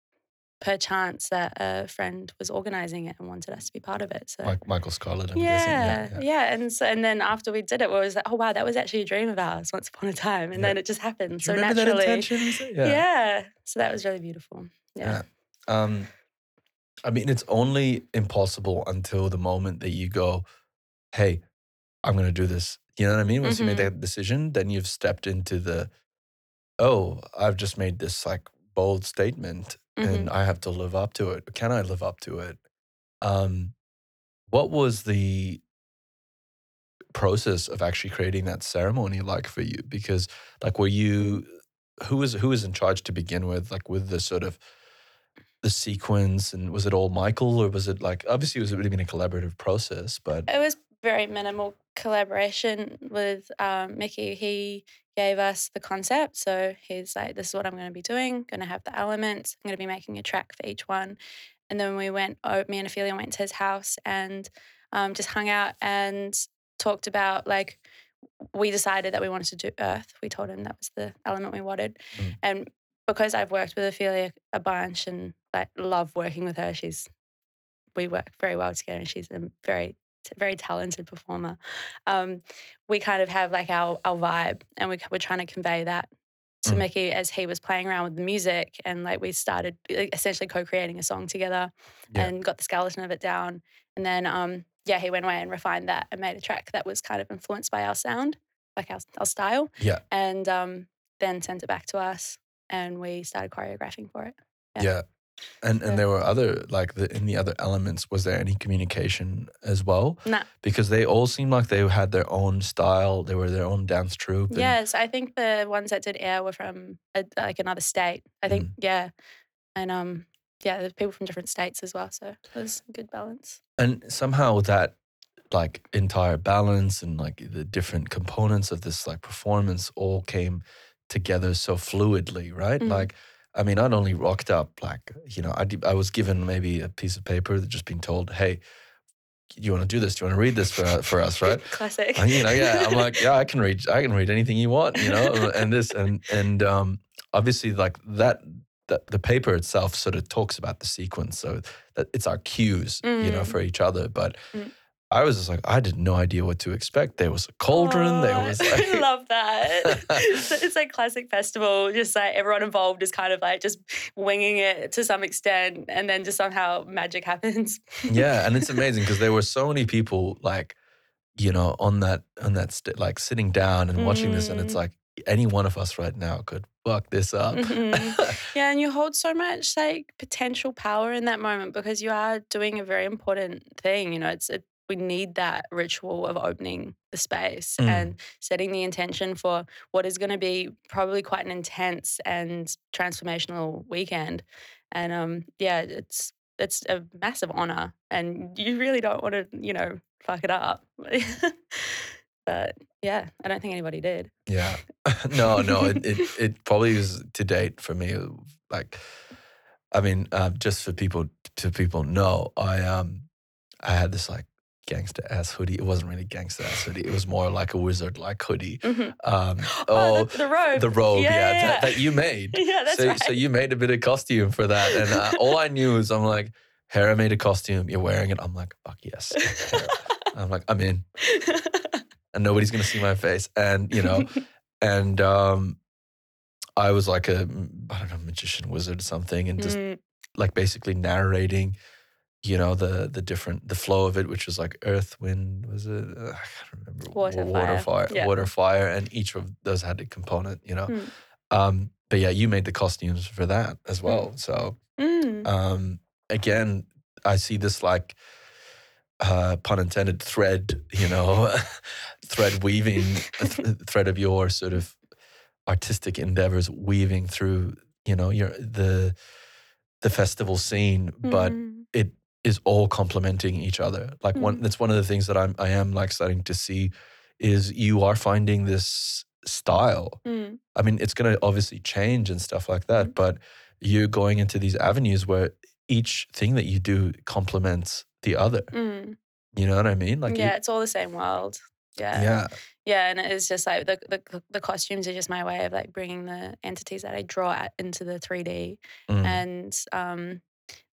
per chance that a friend was organizing it and wanted us to be part of it. So Mike, Michael Scarlett. I'm yeah, guessing. yeah, yeah. and so and then after we did it, we was like, oh wow, that was actually a dream of ours once upon a time, and Yeah. then it just happened so naturally. Is? Yeah. so that was really beautiful. Yeah, Um, I mean, it's only impossible until the moment that you go, "Hey, I'm going to do this." You know what I mean? Once you make Mhm. that decision, then you've stepped into the, "Oh, I've just made this like bold statement, and I have to live up to it. Can I live up to it?" Um, what was the process of actually creating that ceremony like for you? Because like, were you who was who was in charge to begin with? Like with the sort of the sequence, and was it all Michael, or was it like obviously it was really been a collaborative process, but it was very minimal collaboration with um, Mickey. He gave us the concept, so he's like, "This is what I'm going to be doing. Going to have the elements. I'm going to be making a track for each one." And then we went. Oh, me and Ophelia went to his house and um, just hung out and talked about like we decided that we wanted to do earth we told him that was the element we wanted Mm. and because i've worked with ophelia a bunch and like love working with her she's we work very well together and she's a very very talented performer um, we kind of have like our, our vibe and we, we're trying to convey that to Mm. mickey as he was playing around with the music and like we started essentially co-creating a song together Yeah. and got the skeleton of it down and then um yeah he went away and refined that and made a track that was kind of influenced by our sound like our, our style yeah, and um then sent it back to us and we started choreographing for it yeah. Yeah. And and there were other like the in the other elements. Was there any communication as well? Nah. Because they all seemed like they had their own style. They were their own dance troupe. and- yes i think the ones that did air were from a, like another state i think Mm. yeah and um yeah there's people from different states as well so it was a good balance and somehow that like entire balance and like the different components of this like performance all came together so fluidly right Mhm. like i mean i'd only rocked up like you know I, I was given maybe a piece of paper that just been told hey you want to do this do you want to read this for, for us right (laughs) classic and, you know yeah i'm like yeah i can read i can read anything you want you know (laughs) and this and and um obviously like that the, the paper itself sort of talks about the sequence, so that it's our cues, you know, Mm. for each other. But Mm. I was just like, I had no idea what to expect. There was a cauldron. there Oh, was (laughs) I (laughs) love that. (laughs) It's like classic festival, just like everyone involved is kind of like just winging it to some extent, and then just somehow magic happens. yeah, and it's amazing because there were so many people like, you know, on that on that st- like sitting down and watching this, and it's Mm. like any one of us right now could fuck this up. Mhm. Yeah, and you hold so much like potential power in that moment because you are doing a very important thing. You know, it's it, we need that ritual of opening the space Mm. and setting the intention for what is going to be probably quite an intense and transformational weekend. And um, yeah, it's it's a massive honor, and you really don't want to, you know, fuck it up. (laughs) but yeah, I don't think anybody did. Yeah. (laughs) no, no, it, it (laughs) it probably is to date for me. Like, I mean, uh, just for people to people know, I um, I had this like gangster ass hoodie. It wasn't really gangster ass hoodie. It was more like a wizard like hoodie. Mhm. Um, Oh, oh, the, the robe. the robe, yeah, Yeah, yeah, That, that you made. (laughs) yeah, that's so, right. so you made a bit of costume for that, and uh, (laughs) all I knew is I'm like, Hera made a costume. You're wearing it. I'm like, fuck yes. I'm (laughs) like, I'm in, and nobody's gonna see my face, and you know, and um, I was like a I don't know magician wizard something, and just Mm, like basically narrating, you know, the the different the flow of it, which was like earth, wind, was it? I can't remember. Water, water, fire. Yeah. water, fire, and each of those had a component, you know. Mm. Um, but yeah, you made the costumes for that as well. So mm. um, again, I see this like uh, pun intended thread, you know, (laughs) thread weaving, th- (laughs) thread of your sort of artistic endeavors weaving through, you know, your the the festival scene, but Mm. it is all complementing each other. Like one, Mm. that's one of the things that I'm I am like starting to see is you are finding this style Mm. I mean, it's going to obviously change and stuff like that, Mhm. but you're going into these avenues where each thing that you do complements the other. Mm. You know what I mean? Like, yeah, it's all the same world. Yeah. yeah, Yeah, and it's just like the, the the costumes are just my way of like bringing the entities that I draw at into the 3D, Mm. and um,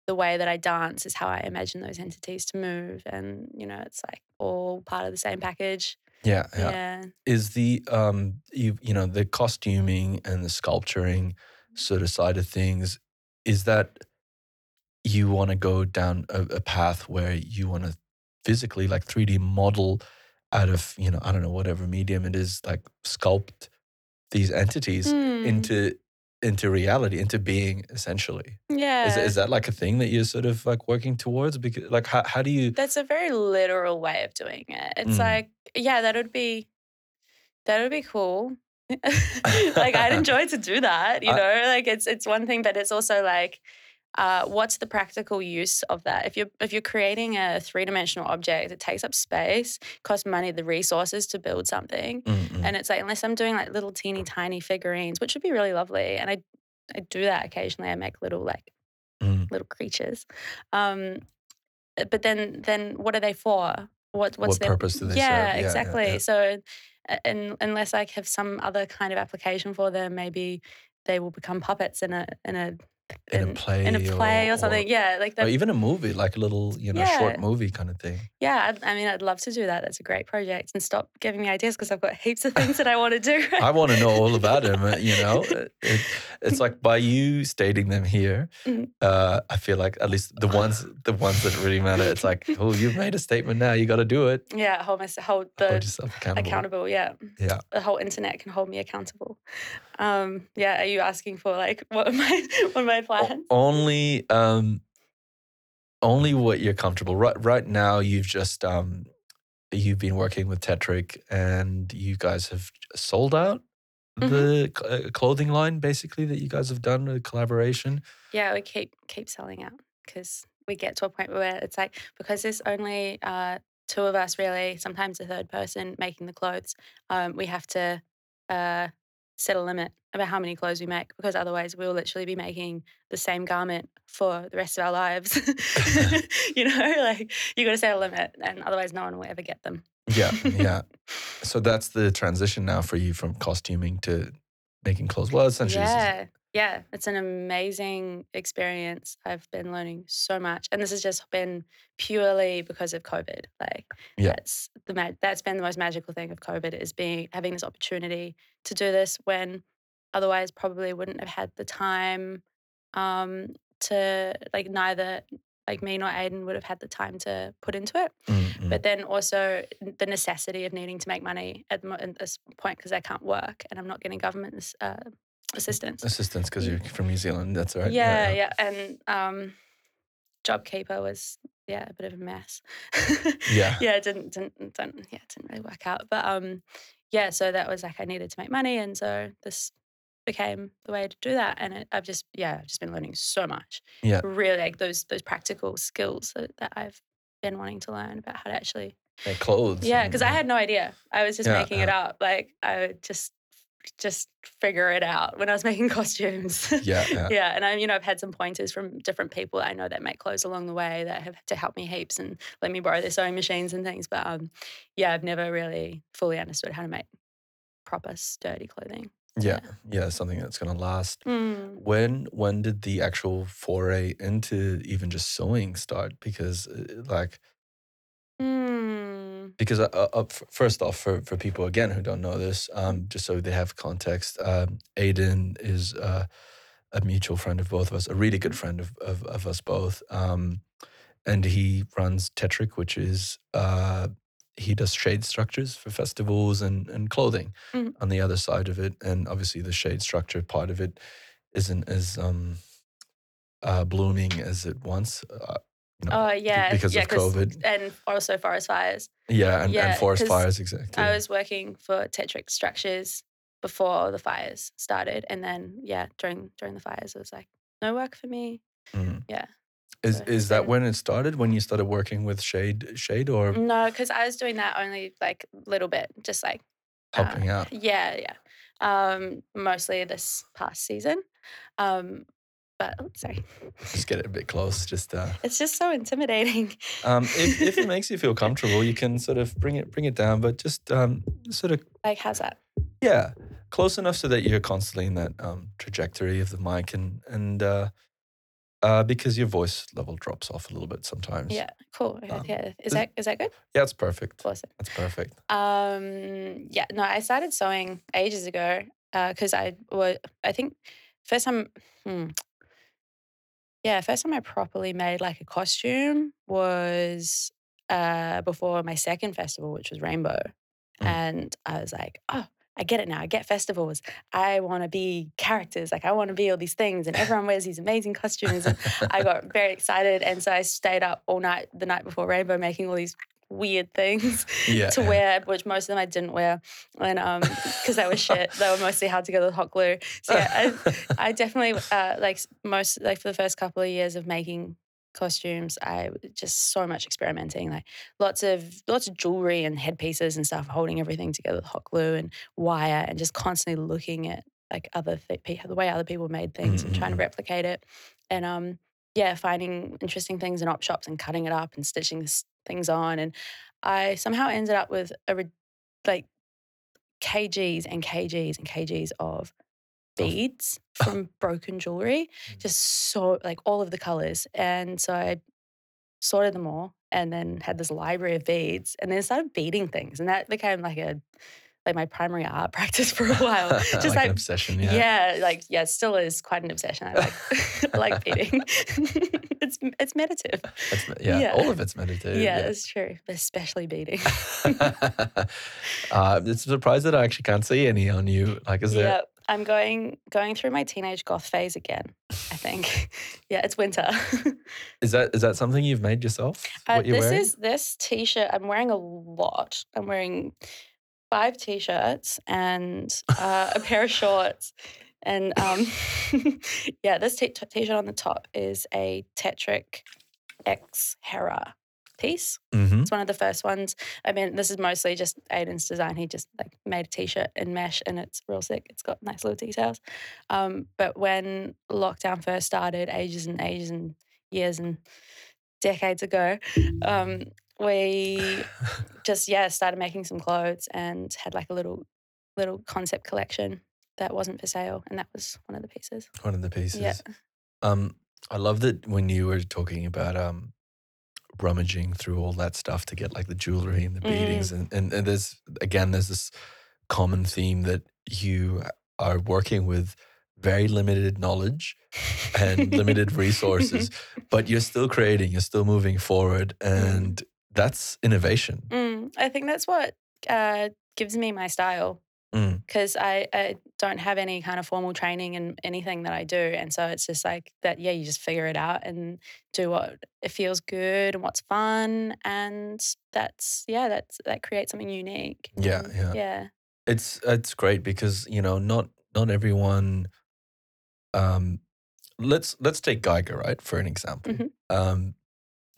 the way that I dance is how I imagine those entities to move, and you know, it's like all part of the same package. yeah, yeah, Yeah. Is the um, you you know the costuming and the sculpturing sort of side of things? Is that you want to go down a, a path where you want to physically like 3D model out of you know I don't know whatever medium it is like sculpt these entities Mm. into into reality, into being essentially. yeah. Is, is that like a thing that you're sort of like working towards? Because like how, how do you That's a very literal way of doing it. It's Mm. like, yeah, that would be that would be cool. (laughs) (laughs) like I'd enjoy to do that, you I- know? Like it's it's one thing, but it's also like uh, what's the practical use of that? If you're if you're creating a three dimensional object, it takes up space, costs money, the resources to build something, Mm, mm. and it's like unless I'm doing like little teeny tiny figurines, which would be really lovely, and I I do that occasionally. I make little like Mm. little creatures. Um, uh, but then, then what are they for? What what's What their purpose do they yeah, Yeah, yeah, exactly. yeah. So, uh, and unless I have some other kind of application for them, maybe they will become puppets in a in a in, a play in a play or, something. yeah, like or that. even a movie, like a little you know Yeah. short movie kind of thing. yeah, I'd, I mean, I'd love to do that. That's a great project. And stop giving me ideas because I've got heaps of things that I want to do. (laughs) I want to know all about him. uh, You know, It- (laughs) it, it's like by you stating them here, Mhm. uh, I feel like at least the ones the ones that really matter. It's like, (laughs) oh, you've made a statement now. You got to do it. yeah, hold myself, hold the Hold yourself accountable. accountable. Yeah. Yeah. The whole internet can hold me accountable. Um, yeah. Are you asking for like (laughs) what are my what are my plans? only um only what you're comfortable right right now you've just um you've been working with tetrick and you guys have sold out Mm-hmm. the cl- uh, clothing line basically that you guys have done a collaboration Yeah, we keep keep selling out because we get to a point where it's like because there's only uh, two of us really, sometimes a third person making the clothes. Um, we have to uh, set a limit about how many clothes we make because otherwise we'll literally be making the same garment for the rest of our lives. (laughs) (laughs) you know, like you got to set a limit, and otherwise no one will ever get them. yeah yeah (laughs) so that's the transition now for you from costuming to making clothes. Well, essentially, yeah, yeah, it's an amazing experience. I've been learning so much, and this has just been purely because of COVID. Like, Yeah. that's the ma- that's been the most magical thing of COVID is being having this opportunity to do this when otherwise probably wouldn't have had the time um, to like neither like me nor Aiden would have had the time to put into it. Mm, mm. But then also the necessity of needing to make money at, the at this point because I can't work and I'm not getting government uh, assistance. assistance because you're from New Zealand. That's right. Yeah, yeah, and um, JobKeeper was yeah a bit of a mess. Yeah. (laughs) yeah, it didn't didn't, didn't yeah it didn't really work out. But um, yeah, so that was like I needed to make money, and so this became the way to do that. And it, I've just yeah I've just been learning so much. Yeah. really like those those practical skills that, that I've been wanting to learn about how to actually Yeah, clothes. yeah because I had no idea. I was just Yeah, making it up. Like I would just just figure it out when I was (laughs) making costumes. Yeah, yeah. yeah. And I, you know, I've had some pointers from different people I know that make clothes along the way that have to help me heaps and let me borrow their sewing machines and things. But um, yeah, I've never really fully understood how to make proper sturdy clothing. yeah, yeah, something that's gonna last. Mm. When when did the actual foray into even just sewing start? Because uh, like Mm. Because uh, uh, first off, for for people again who don't know this, um, just so they have context, um, Aiden is uh, a mutual friend of both of us, a really good friend of of, of us both, um, and he runs Tetrick, which is uh, he does shade structures for festivals and and clothing. Mhm. On the other side of it, and obviously the shade structure part of it isn't as um, uh, blooming as it once. Uh, you know, Oh yeah, because yeah, of COVID. and also forest fires. yeah, and, yeah, and forest fires exactly. I was working for Tetrick Structures before the fires started, and then yeah, during during the fires, it was like no work for me. Mhm. Yeah. Is So is that when it started? When you started working with Shade Shade or No, because I was doing that only like a little bit, just like uh, helping out? Yeah, yeah. Um, mostly this past season. Um, but oh, sorry, Just get it a bit close. Just uh, it's just so intimidating. (laughs) um, if if it makes you feel comfortable, you can sort of bring it bring it down, but just um, sort of like, how's that? yeah, close enough so that you're constantly in that um, trajectory of the mic and and uh, uh, because your voice level drops off a little bit sometimes. Yeah, cool. Okay, Um, yeah, is that is that good? yeah, it's perfect. Awesome. That's perfect. Um, yeah, no, I started sewing ages ago because I was, I think, first time, hmm, yeah, first time I properly made like a costume was uh, before my second festival, which was Rainbow. Mm. And I was like, oh, I get it now. I get festivals. I want to be characters. Like, I want to be all these things. And everyone wears these amazing costumes. And I (laughs) got very excited. And so I stayed up all night the night before Rainbow making all these weird things (laughs) yeah, to (laughs) wear, which most of them I didn't wear, and um, because they were shit, they were mostly hard to get with hot glue. So yeah, I, I definitely uh, like most like for the first couple of years of making costumes, I just so much experimenting, like lots of lots of jewelry and headpieces and stuff, holding everything together with hot glue and wire, and just constantly looking at like other th- the way other people made things and trying to replicate it, and um, yeah, finding interesting things in op shops and cutting it up and stitching things on, and I somehow ended up with a like kgs and kgs and kgs of beads (laughs) from broken jewelry, Mm. just so like all of the colors, and so I sorted them all and then had this library of beads and then started beading things and that became like a like my primary art (laughs) practice for a while (laughs) just like, like, obsession. yeah. Yeah. like yeah, it still is quite an obsession. I like (laughs) I like beading. it's it's meditative. Me- yeah, Yeah. all of it's meditative. Yeah, yeah. it's true, especially beading. uh, it's surprise that I actually can't see any on you. Like, is there? yeah, I'm going going through my teenage goth phase again. I think. yeah, it's winter. Is that is that something you've made yourself? Uh, what you're this wearing? is this t-shirt. I'm wearing a lot. I'm wearing five t-shirts and uh, a pair of (laughs) shorts. And um, (laughs) yeah, this t- t- t-shirt on the top is a Tetrick X Hera piece. mm-hmm. It's one of the first ones. I mean, this is mostly just Aiden's design. He just like made a t-shirt in mesh, and it's real sick. It's got nice little details. Um, but when lockdown first started, ages and ages and years and decades ago, um, we (laughs) just yeah started making some clothes and had like a little little concept collection that wasn't for sale, and that was one of the pieces. One of the pieces. Yeah. Um, I love that when you were talking about um, rummaging through all that stuff to get like the jewelry and the Mm. beadings, and, and, and there's again there's this common theme that you are working with very limited knowledge and limited (laughs) resources, but you're still creating, you're still moving forward, and that's innovation. Mm, I think that's what uh, gives me my style Mm. because I, I don't have any kind of formal training in anything that I do. And so it's just like that, yeah, you just figure it out and do what it feels good and what's fun. And that's, yeah, that's, that creates something unique. Yeah, And yeah. Yeah. It's it's great because you know not not everyone. Um, let's let's take Giger right for an example. Mhm. Um,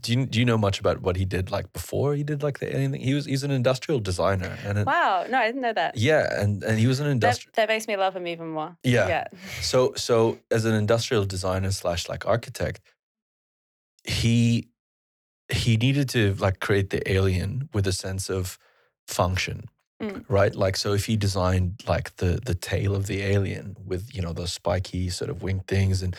do you do you know much about what he did like before he did like the alien thing? He was he's an industrial designer and it, Wow. No, I didn't know that. yeah, and and he was an That, industrial. that makes me love him even more. Yeah. Yeah. So so as an industrial designer slash like architect, he he needed to like create the alien with a sense of function. Mm. Right? Like so if he designed like the the tail of the alien with, you know, those spiky sort of wing things and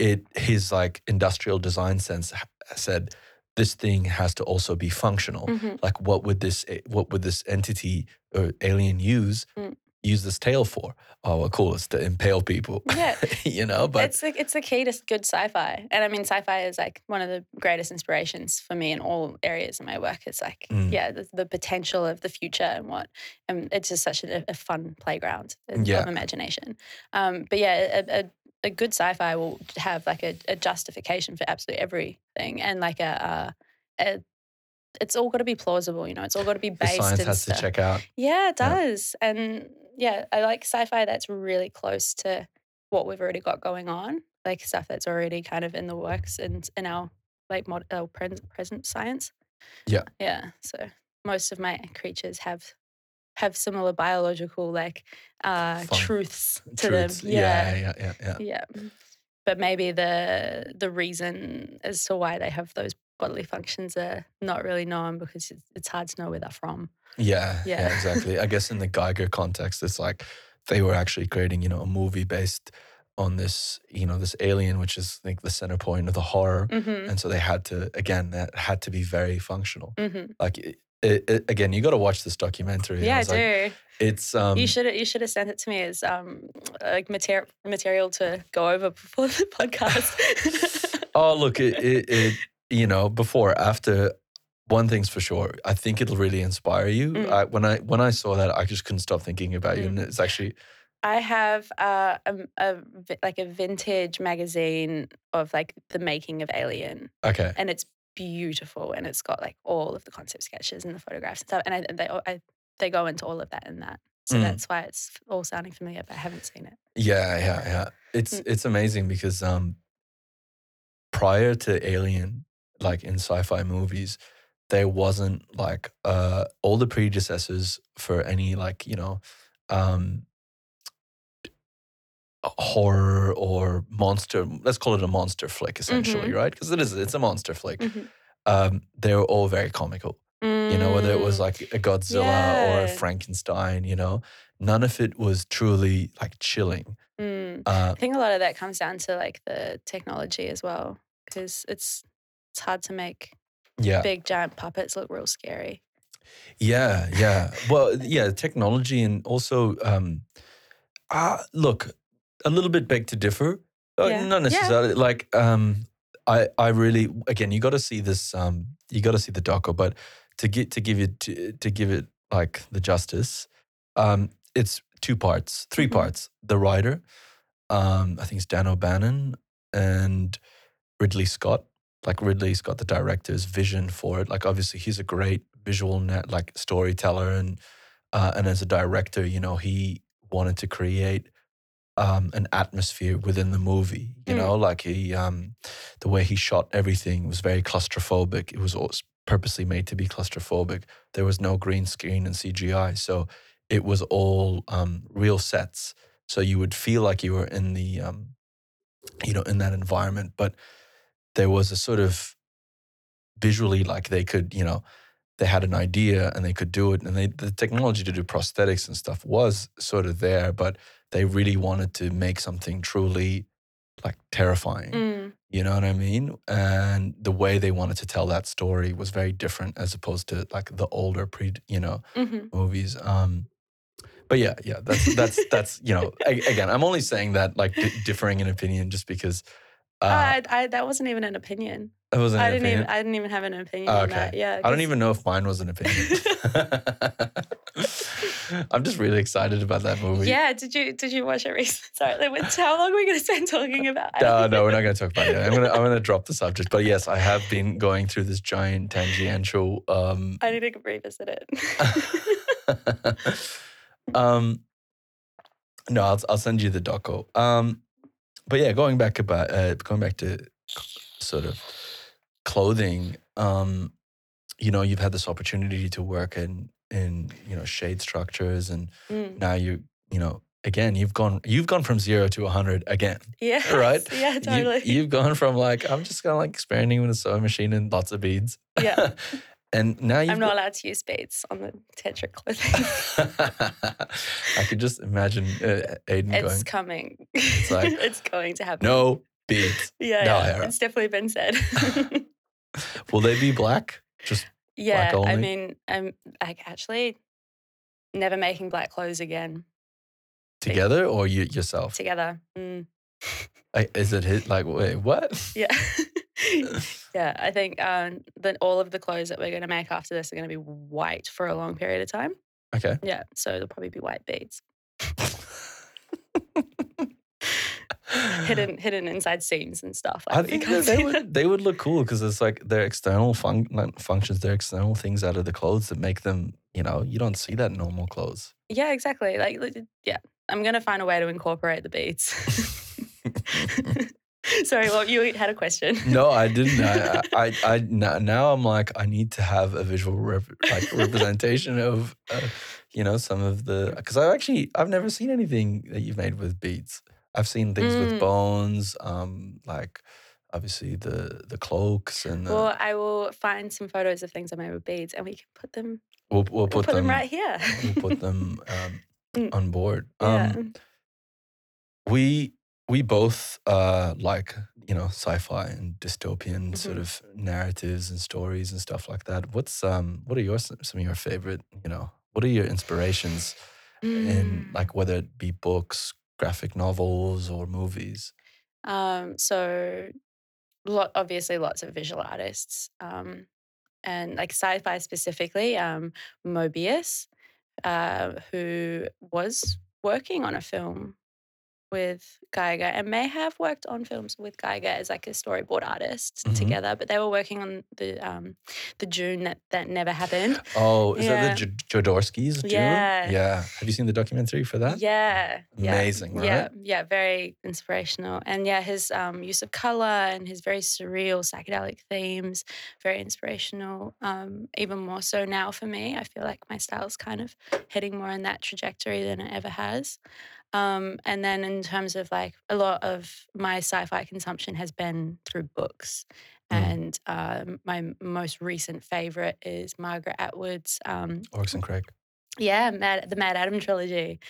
it his like industrial design sense said this thing has to also be functional. Mhm. Like what would this what would this entity or alien use Mm. use this tail for? Oh, well, cool, it's to impale people. Yeah. (laughs) you know, but it's the, it's the key to good sci-fi, and I mean, sci-fi is like one of the greatest inspirations for me in all areas of my work. It's like, Mm. yeah, the, the potential of the future and what, and it's just such a, a fun playground of, Yeah. of imagination. Um, but yeah, a, a, a good sci-fi will have like a, a justification for absolutely everything, and like a, a, a it's all got to be plausible, you know. It's all got to be the based science in has stuff. to check out. Yeah, it Yeah. does. And yeah, I like sci-fi that's really close to what we've already got going on, like stuff that's already kind of in the works and in our like mod- our present present science. Yeah. Yeah. So most of my creatures have have similar biological like uh Fun. truths to Truths. them. Yeah, yeah, yeah, yeah. Yeah. But maybe the the reason as to why they have those bodily functions are not really known because it's, it's hard to know where they're from. Yeah, yeah, Yeah. (laughs) exactly. I guess in the Giger context, it's like they were actually creating, you know, a movie based on this, you know, this alien, which is like the center point of the horror. Mm-hmm. And so they had to, again, that had to be very functional. Mm-hmm. Like, it, it, again, you got to watch this documentary. Yeah, I like, do. It's um, you should you should have sent it to me as um like material material to go over before the podcast. (laughs) Oh, look, it, it, it you know, before, after, one thing's for sure. I think it'll really inspire you. Mm. I, when I when I saw that, I just couldn't stop thinking about you, Mm. and it's actually I have uh, a, a like a vintage magazine of like the making of Alien, okay. and it's beautiful, and it's got like all of the concept sketches and the photographs and stuff, and I, they I, they go into all of that in that. So Mm. that's why it's all sounding familiar, but I haven't seen it. Yeah, yeah, yeah. It's it's amazing because um, prior to Alien, like in sci-fi movies, there wasn't like uh all the predecessors for any like you know um horror or monster let's call it a monster flick essentially right because it is it's a monster flick Mhm. um they were all very comical you know whether it was Mm, like a godzilla or a frankenstein you know none of it was truly like chilling mm. uh I think a lot of that comes down to like the technology as well, because it's it's hard to make yeah big giant puppets look real scary. Yeah, yeah. Well, (laughs) yeah, technology and also, um, uh, look, a little bit beg to differ. Uh, Yeah. Not Yeah. necessarily. Like, um, I, I really, again, you got to see this. Um, you got to see the doco, but to get to give it to, to give it like the justice, um, it's two parts, 3 Mhm. parts. The writer, um, I think it's Dan O'Bannon and Ridley Scott. Like Ridley's got the director's vision for it. Like obviously, he's a great visual net like storyteller, and uh, and as a director, you know, he wanted to create um, an atmosphere within the movie. You Mm. know, like he um, the way he shot everything was very claustrophobic. It was purposely made to be claustrophobic. There was no green screen and CGI, so it was all um, real sets. So you would feel like you were in the um, you know in that environment, but there was a sort of visually like they could you know they had an idea and they could do it, and they, the technology to do prosthetics and stuff was sort of there, but they really wanted to make something truly like terrifying. Mm. You know what I mean? And the way they wanted to tell that story was very different as opposed to like the older pre, you know, hmm movies. Um, but yeah, yeah, that's that's that's you know, a- again, I'm only saying that like di- differing in opinion just because uh, I, I, that wasn't even an opinion. it wasn't I didn't opinion. even. I didn't even have an opinion Oh, on that. Yeah. I don't even know if mine was an opinion. (laughs) (laughs) I'm just really excited about that movie. Yeah. Did you Did you watch it recently? (laughs) Sorry. Like, how long are we going to spend talking about? I No, no, we're not going to talk about it. I'm gonna, I'm gonna drop the subject. But yes, I have been going through this giant tangential. Um, I need to revisit it. (laughs) um, no, I'll, I'll send you the doco. Um, but yeah, going back about uh, going back to sort of clothing. Um, you know, you've had this opportunity to work in in you know shade structures, and Mm. now you you know again you've gone you've gone from zero to hundred again. (laughs) Yeah. (laughs) Right? (laughs) Yeah. Totally. You, you've gone from like I'm just gonna like experimenting with a sewing machine and lots of beads. Yeah. and now you've I'm not got- allowed to use beads on the Tetra clothing. I could just imagine uh, Aiden it's going, coming. It's like, it's going to happen. "No beads." Yeah. no, yeah. It's definitely been said. Will they be black? Just yeah. I mean, I'm like actually never making black clothes again together or you yourself? together. Mm. (laughs) Like, is it hit? Like, wait, what? Yeah. (laughs) (laughs) yeah. I think um, that all of the clothes that we're going to make after this are going to be white for a long period of time. Okay. Yeah. So they'll probably be white beads (laughs) hidden hidden inside seams and stuff. Like I you think they would they would look cool because it's like they're external fun- like functions, they're external things out of the clothes that make them. You know, you don't see that in normal clothes. Yeah, exactly. Like, yeah, I'm gonna find a way to incorporate the beads. (laughs) Sorry, well, you had a question. No, I didn't. I, I, (laughs) I, I now now I'm like, I need to have a visual rep, like representation of, uh, you know, some of the because I've actually I've never seen anything that you've made with beads. I've seen things with Mm. bones, um, like obviously the the cloaks and the, Well, I will find some photos of things I made with beads, and we can put them. we'll we'll We'll put, put, them, them, right here. we'll put them um, (laughs) Mm. on board. yeah. Um, we we both uh like you know sci-fi and dystopian sort Mhm. of narratives and stories and stuff like that what's um what are your some of your favorite you know what are your inspirations in Mm. like whether it be books graphic novels or movies? Um, so, lot obviously lots of visual artists, um, and like sci-fi specifically, um, Moebius, uh, who was working on a film with Giger and may have worked on films with Giger as like a storyboard artist Mhm. together, but they were working on the um, the Dune that that never happened. oh is Yeah. that the J- Jodorowsky's Dune? Yeah. yeah have you seen the documentary for that Yeah, yeah, Amazing, Yeah, right? yeah, very inspirational, and yeah, his um, use of color and his very surreal psychedelic themes, very inspirational. Um, even more so now for me, I feel like my style's kind of heading more in that trajectory than it ever has. Um, and then in terms of like a lot of my sci-fi consumption has been through books. Mm. And um, my most recent favorite is Margaret Atwood's um, Oryx and Crake yeah, Mad, the MaddAddam trilogy.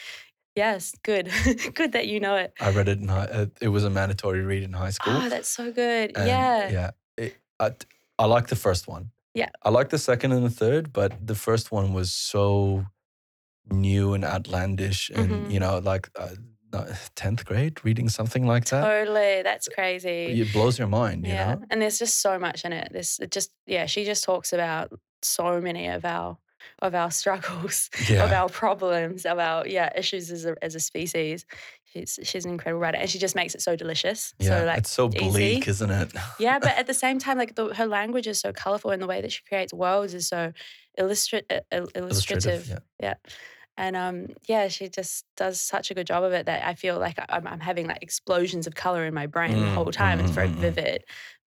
Yes, good. (laughs) good that you know it. i read it in high uh, it was a mandatory read in high school Oh, that's so good. And yeah. yeah. It, I, I like the first one. Yeah. I like the second and the third, but the first one was so new and outlandish, and Mhm. you know, like uh, (sighs) tenth grade reading something like that, Totally. That's crazy. it blows your mind. You yeah. know, And there's just so much in it. This it just yeah, she just talks about so many of our of our (laughs) struggles, of our problems, of our yeah, issues as a as a species. She's she's an incredible writer and she just makes it so delicious. yeah. So like it's so easy. bleak, isn't it? yeah, but (laughs) at the same time, like the, her language is so colorful, and the way that she creates worlds is so uh, il- illustrative. yeah. yeah, and um, yeah, she just does such a good job of it that I feel like I'm, I'm having like explosions of color in my brain the Mm, whole time. It's very mm, mm, mm. vivid,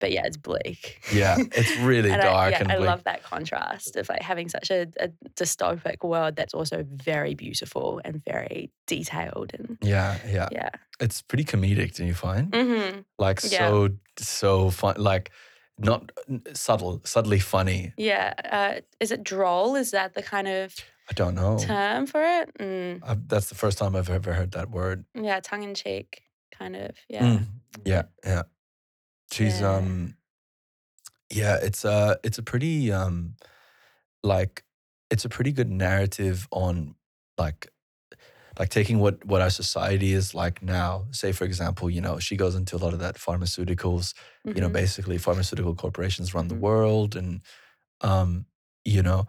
but yeah, it's bleak. Yeah, it's (laughs) really dark I, yeah, and I bleak. love that contrast of like having such a, a dystopic world that's also very beautiful and very detailed and yeah, yeah, yeah. It's pretty comedic. Do you find? hmm Like Yeah. so, so fun. Like not subtle, subtly funny. Yeah. Uh, is it droll? Is that the kind of I don't know. term for it? Mm. i that's the first time I've ever heard that word. Yeah, tongue in cheek, kind of. Yeah. Mm, yeah, yeah. She's Yeah. um yeah, it's uh it's a pretty um like it's a pretty good narrative on like like taking what what our society is like now. Say for example, you know, she goes into a lot of that pharmaceuticals, you know, Mhm. basically pharmaceutical corporations run the world and um you know,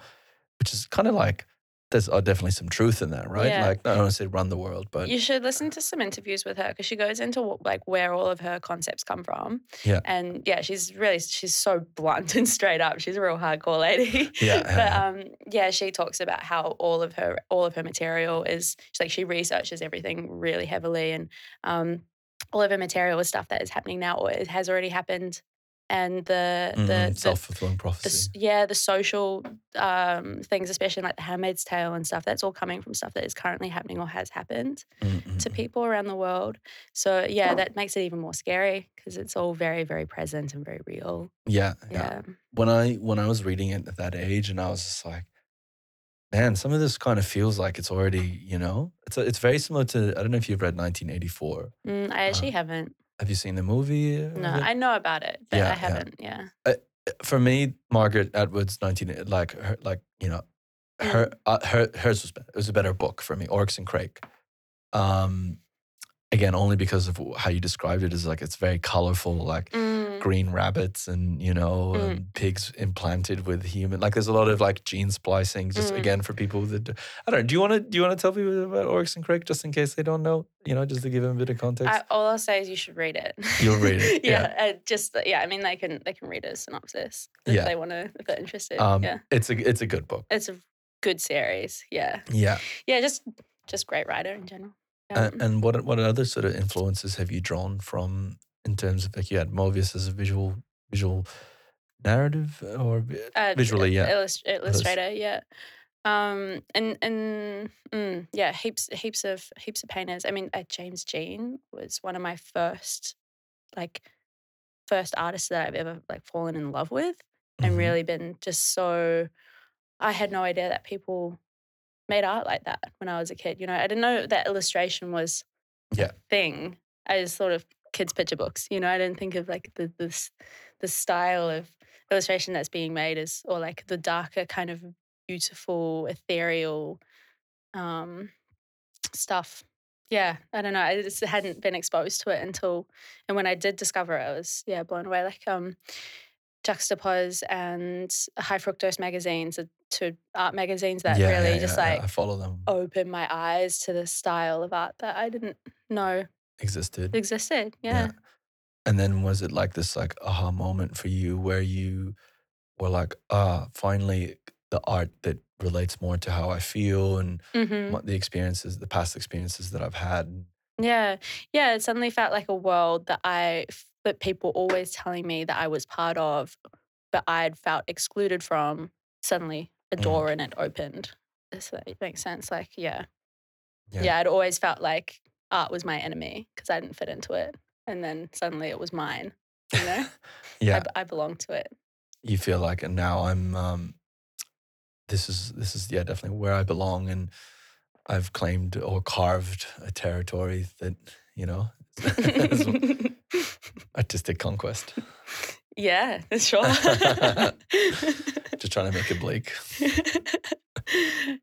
which is kind of like there's uh, definitely some truth in that, right? Yeah. Like I don't want to say run the world, but you should listen to some interviews with her because she goes into like where all of her concepts come from. Yeah. And yeah, she's really she's so blunt (laughs) and straight up. She's a real hardcore lady. (laughs) Yeah, (laughs) but um, yeah, she talks about how all of her all of her material is she's like she researches everything really heavily, and um, all of her material is stuff that is happening now or it has already happened, and the the, Mhm, the self-fulfilling the prophecy. s- yeah the social um, things, especially like the Handmaid's Tale and stuff, that's all coming from stuff that is currently happening or has happened Mm, mm, to people around the world. So yeah, that makes it even more scary because it's all very very present and very real. Yeah, yeah. Yeah. When I when I was reading it at that age, and I was just like, man, some of this kind of feels like it's already, you know, it's a, it's very similar to. I don't know if you've read 1984. Mm, I actually haven't. Have you seen the movie? No. I know about it, but Yeah, I haven't. Yeah. For me, Margaret Atwood's 19 like her like you know, Mm. her uh, her hers was better. It was a better book for me. Oryx and Crake. Um, again, only because of how you described it is like it's very colorful, like Mm, green rabbits and you know Mm. um, pigs implanted with human like there's a lot of like gene splicing just Mm. again for people that i don't know do you want to do you want to tell people about oryx and crake just in case they don't know you know just to give them a bit of context I, all I'll say is you should read it. You'll read it, (laughs) yeah. uh, just yeah. I mean, they can they can read a synopsis if Yeah. they want to if they're interested. um yeah. it's a it's a good book It's a good series. Yeah. yeah Yeah. Just just great writer in general. and, Um, and what what other sort of influences have you drawn from in terms of like you had Moebius as a visual visual narrative or uh, visually yeah illust- illustrator. Yeah. Um and and mm, yeah, heaps heaps of heaps of painters. I mean, uh, James Jean was one of my first like first artists that I've ever like fallen in love with. and Mhm. really been just so I had no idea that people made art like that when I was a kid. You know, I didn't know that illustration was Yeah. a thing. I just thought of kids' picture books. You know, I didn't think of like the this the style of illustration that's being made as or like the darker kind of beautiful, ethereal um stuff. Yeah, I don't know. I just hadn't been exposed to it until and when I did discover it, I was yeah, blown away. Like um Juxtapoz and High Fructose magazines are two art magazines that yeah, really yeah, just yeah, like i follow them Open my eyes to the style of art that I didn't know existed existed. Yeah. And then was it like this like aha moment for you where you were like, ah, finally the art that relates more to how I feel and hmm what the experiences, the past experiences that I've had. Yeah. Yeah. It suddenly felt like a world that I, that people always telling me that I was part of, but I'd felt excluded from. Suddenly a Mm. door in it opened. If that makes sense. Like, yeah. Yeah. Yeah. I'd always felt like art was my enemy because I didn't fit into it. And then suddenly it was mine. You know, (laughs) I, Yeah. b- I belonged to it. You feel like and now I'm um this is this is yeah, definitely where I belong and I've claimed or carved a territory that, you know, (laughs) (laughs) artistic conquest. yeah, sure. Just trying to make it bleak. well,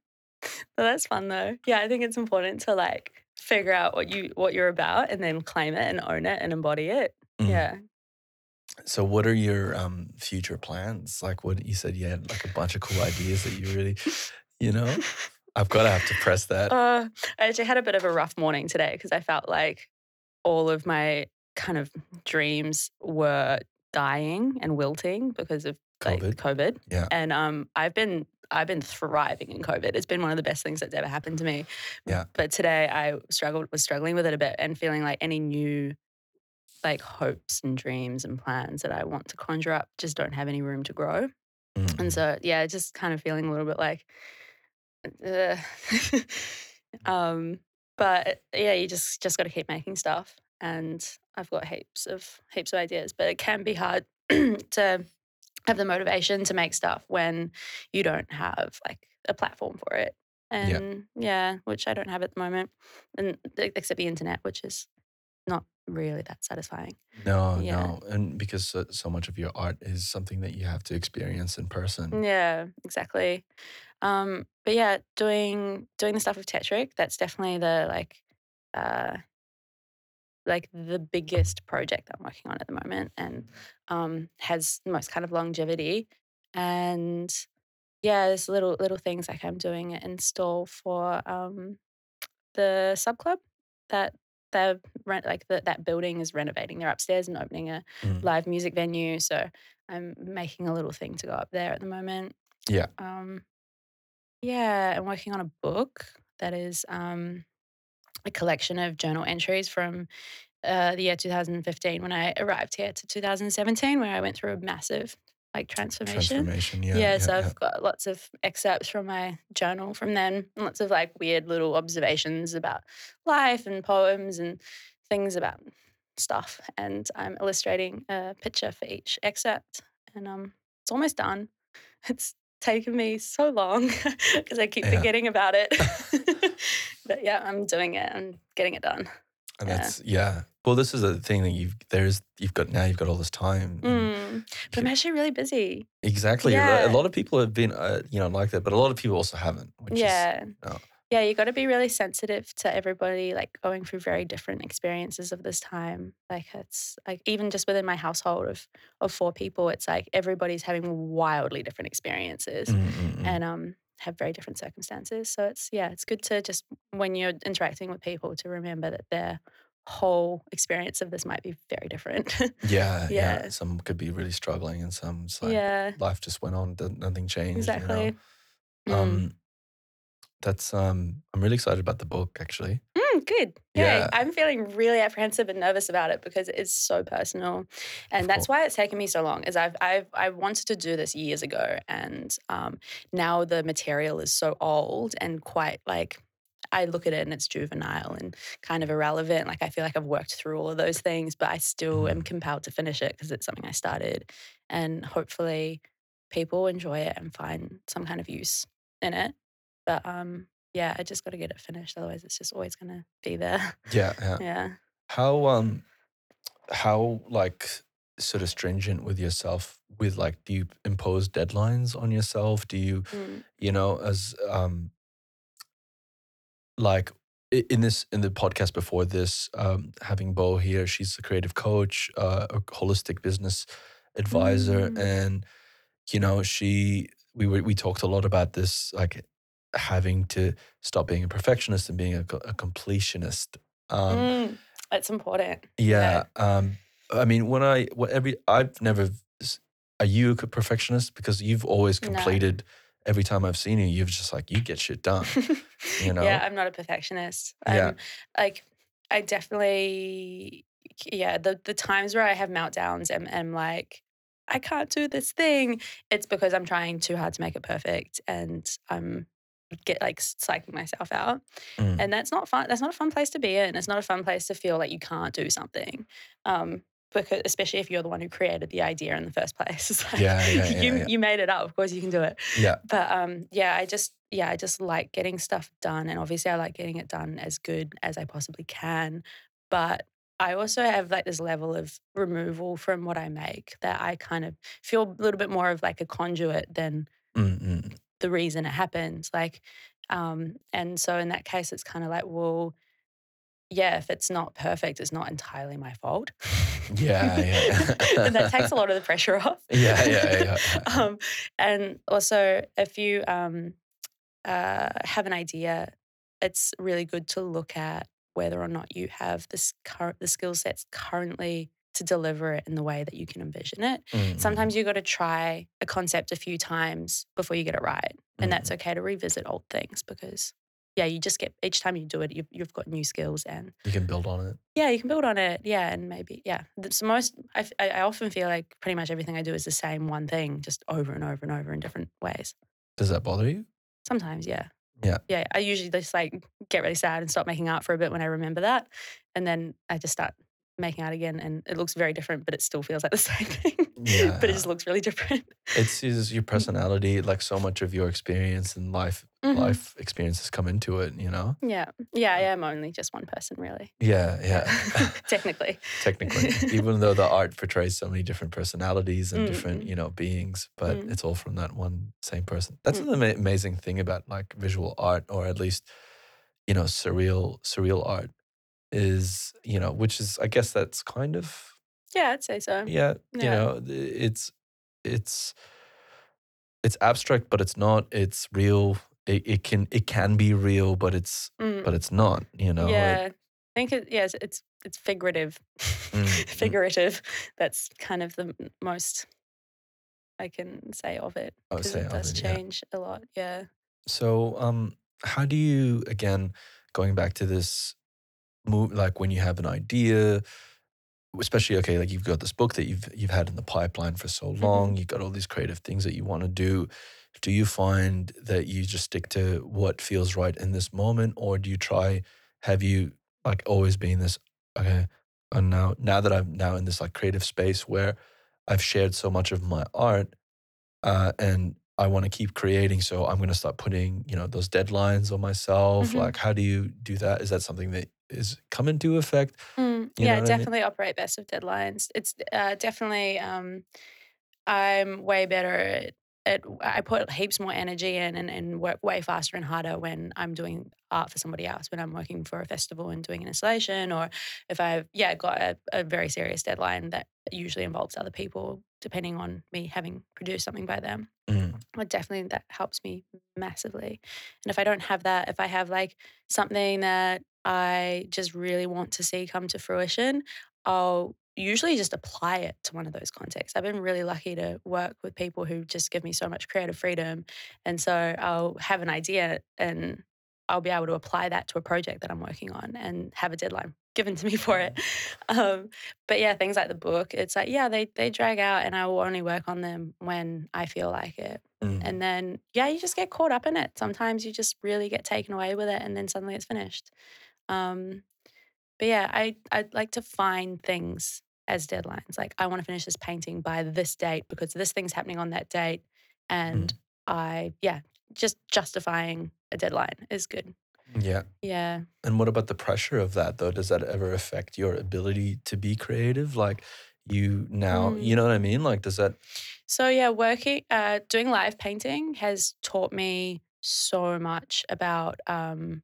that's fun though. Yeah, I think it's important to like figure out what you what you're about and then claim it and own it and embody it. Mm. Yeah. So, what are your um, future plans? Like, what you said, you had like a bunch of cool ideas that you really, you know, (laughs) I've got to have to press that. Uh, I actually had a bit of a rough morning today because I felt like all of my kind of dreams were dying and wilting because of like COVID. COVID. Yeah. And um, I've been I've been thriving in COVID. It's been one of the best things that's ever happened to me. Yeah. But today I struggled was struggling with it a bit and feeling like any new like hopes and dreams and plans that I want to conjure up just don't have any room to grow. Mm. And so yeah, just kind of feeling a little bit like uh, (laughs) um but yeah, you just just got to keep making stuff and I've got heaps of heaps of ideas, but it can be hard (clears throat) to have the motivation to make stuff when you don't have like a platform for it. And yeah, which I don't have at the moment, and except the internet, which is not really that satisfying. No, Yeah. no, and because so, so much of your art is something that you have to experience in person. Yeah, exactly. Um, but yeah, doing doing the stuff with Tetric, that's definitely the like uh like the biggest project I'm working on at the moment and um has the most kind of longevity. And yeah, there's little little things like I'm doing an install for um the sub club that they're rent like the, that building is renovating. They're upstairs and opening a Mm. live music venue. So I'm making a little thing to go up there at the moment. Yeah. Um, yeah, I'm working on a book that is um, a collection of journal entries from uh, the year 2015 when I arrived here to 2017, where I went through a massive like transformation. Transformation. Yeah. Yeah, yeah, so yeah. I've got lots of excerpts from my journal from then, and lots of like weird little observations about life and poems and things about stuff. And I'm illustrating a picture for each excerpt, and um, it's almost done. It's taken me so long (laughs) because I keep Yeah. forgetting about it. (laughs) (laughs) but yeah, I'm doing it and getting it done. And that's yeah. Well, this is the thing that you've there's you've got now you've got all this time. Mm. But I'm actually really busy. Exactly. A Yeah. A lot of people have been uh, you know like that, but a lot of people also haven't. Which yeah. no. Yeah, you got to be really sensitive to everybody like going through very different experiences of this time. Like it's like even just within my household of of four people, it's like everybody's having wildly different experiences Mm, mm, mm. and um have very different circumstances. So it's yeah, it's good to just when you're interacting with people to remember that their whole experience of this might be very different. (laughs) yeah, yeah, yeah. Some could be really struggling, and some like yeah, life just went on, nothing changed. exactly. You know? Mm. Um, that's um, I'm really excited about the book actually. Good. Yeah. Yeah. I'm feeling really apprehensive and nervous about it because it's so personal. And Of that's course. why it's taken me so long. Is I've I've I wanted to do this years ago and um now the material is so old and quite like I look at it and it's juvenile and kind of irrelevant. Like I feel like I've worked through all of those things, but I still am Mm. compelled to finish it because it's something I started. And hopefully people enjoy it and find some kind of use in it. But um yeah, I just got to get it finished. Otherwise, it's just always going to be there. Yeah, yeah. (laughs) yeah. How um, how like sort of stringent with yourself? With like, do you impose deadlines on yourself? Do you Mm. you know as um like in this in the podcast before this um having bo here she's a creative coach uh, a holistic business advisor Mm. and you know she we were we talked a lot about this like having to stop being a perfectionist and being a, a completionist um Mm. It's important. yeah um i mean when i what every i've never are you a perfectionist because you've always No. completed every time i've seen you you've just like you get shit done (laughs) you know? Yeah, I'm not a perfectionist. Yeah. I'm, like, I definitely, yeah, the, the times where I have meltdowns and am like, I can't do this thing, it's because I'm trying too hard to make it perfect and I'm get like psyching myself out. Mm. And that's not fun. That's not a fun place to be in. It's not a fun place to feel like you can't do something. Um, because especially if you're the one who created the idea in the first (laughs) place. It's like, Yeah, yeah, yeah, you, yeah. you made it up. Of course you can do it. yeah But um, yeah, I just yeah, I just like getting stuff done, and obviously I like getting it done as good as I possibly can. But I also have like this level of removal from what I make that I kind of feel a little bit more of like a conduit than Mm, mm. The reason it happens. Like, um, and so in that case, it's kind of like, well, yeah, if it's not perfect, it's not entirely my fault. Yeah, yeah. (laughs) and that takes a lot of the pressure off. (laughs) Yeah, (laughs) yeah, yeah. um, and also, if you um, uh, have an idea, it's really good to look at whether or not you have this current the skill sets currently to deliver it in the way that you can envision it. Mm, mm. Sometimes you got to try a concept a few times before you get it right, and that's okay to revisit old things because yeah, you just get each time you do it, you've, you've got new skills and you can build on it. yeah, you can build on it. Yeah, and maybe yeah. It's most. I often feel like pretty much everything I do is the same one thing, just over and over and over in different ways. Does that bother you? Sometimes, yeah. Yeah. Yeah. I usually just like get really sad and stop making art for a bit when I remember that, and then I just start making art again and it looks very different, but it still feels like the (laughs) same thing. Yeah. but it just looks really different. It's, it's your personality, like so much of your experience and life Mhm. life experiences come into it, you know? Yeah. Yeah, I am only just one person, really. Yeah, yeah. (laughs) Technically. (laughs) Technically, even though the art portrays so many different personalities and different, Mm. you know, beings, but Mm. it's all from that one same person. That's Mm. an amazing thing about like visual art, or at least, you know, surreal surreal art is, you know, which is, I guess, that's kind of Yeah, I'd say so. yeah, you know, it's it's it's abstract, but it's not. It's real. It, it can it can be real, but it's Mm. but it's not. You know. It- yeah. I think it, yes, it's it's figurative. (laughs) Mm, figurative. That's kind of the most I can say of it. I would 'cause say it does it, yeah. change a lot. Yeah. So, um, how do you again going back to this move like when you have an idea, especially okay, like you've got this book that you've you've had in the pipeline for so long, you've got all these creative things that you want to do. Do you find that you just stick to what feels right in this moment, or do you try? Have you like always been this okay? And now, now that I'm now in this like creative space where I've shared so much of my art, uh, and I want to keep creating. So I'm going to start putting, you know, those deadlines on myself. Mhm. Like, how do you do that? Is that something that is come into effect? Mm, yeah, what I mean? definitely operate best with deadlines. It's uh, definitely um, I'm way better at, at I put heaps more energy in and, and work way faster and harder when I'm doing art for somebody else. When I'm working for a festival and doing an installation, or if I've yeah got a, a very serious deadline that usually involves other people, depending on me having produced something by them. Mm, But definitely that helps me massively. And if I don't have that, if I have like something that I just really want to see come to fruition, I'll usually just apply it to one of those contexts. I've been really lucky to work with people who just give me so much creative freedom. And so I'll have an idea and I'll be able to apply that to a project that I'm working on and have a deadline (laughs) given to me for it. Um, but yeah, things like the book, it's like, yeah, they, they drag out and I will only work on them when I feel like it. mm. And then, yeah, you just get caught up in it. Sometimes you just really get taken away with it and then suddenly it's finished. Um, but yeah, I, I'd like to find things as deadlines. Like, I want to finish this painting by this date because this thing's happening on that date. And I, yeah, just justifying a deadline is good. yeah. Yeah. And what about the pressure of that though? Does that ever affect your ability to be creative? Like you now, you Mm. know what I mean? Like, does that? So yeah, working, uh, doing live painting has taught me so much about um,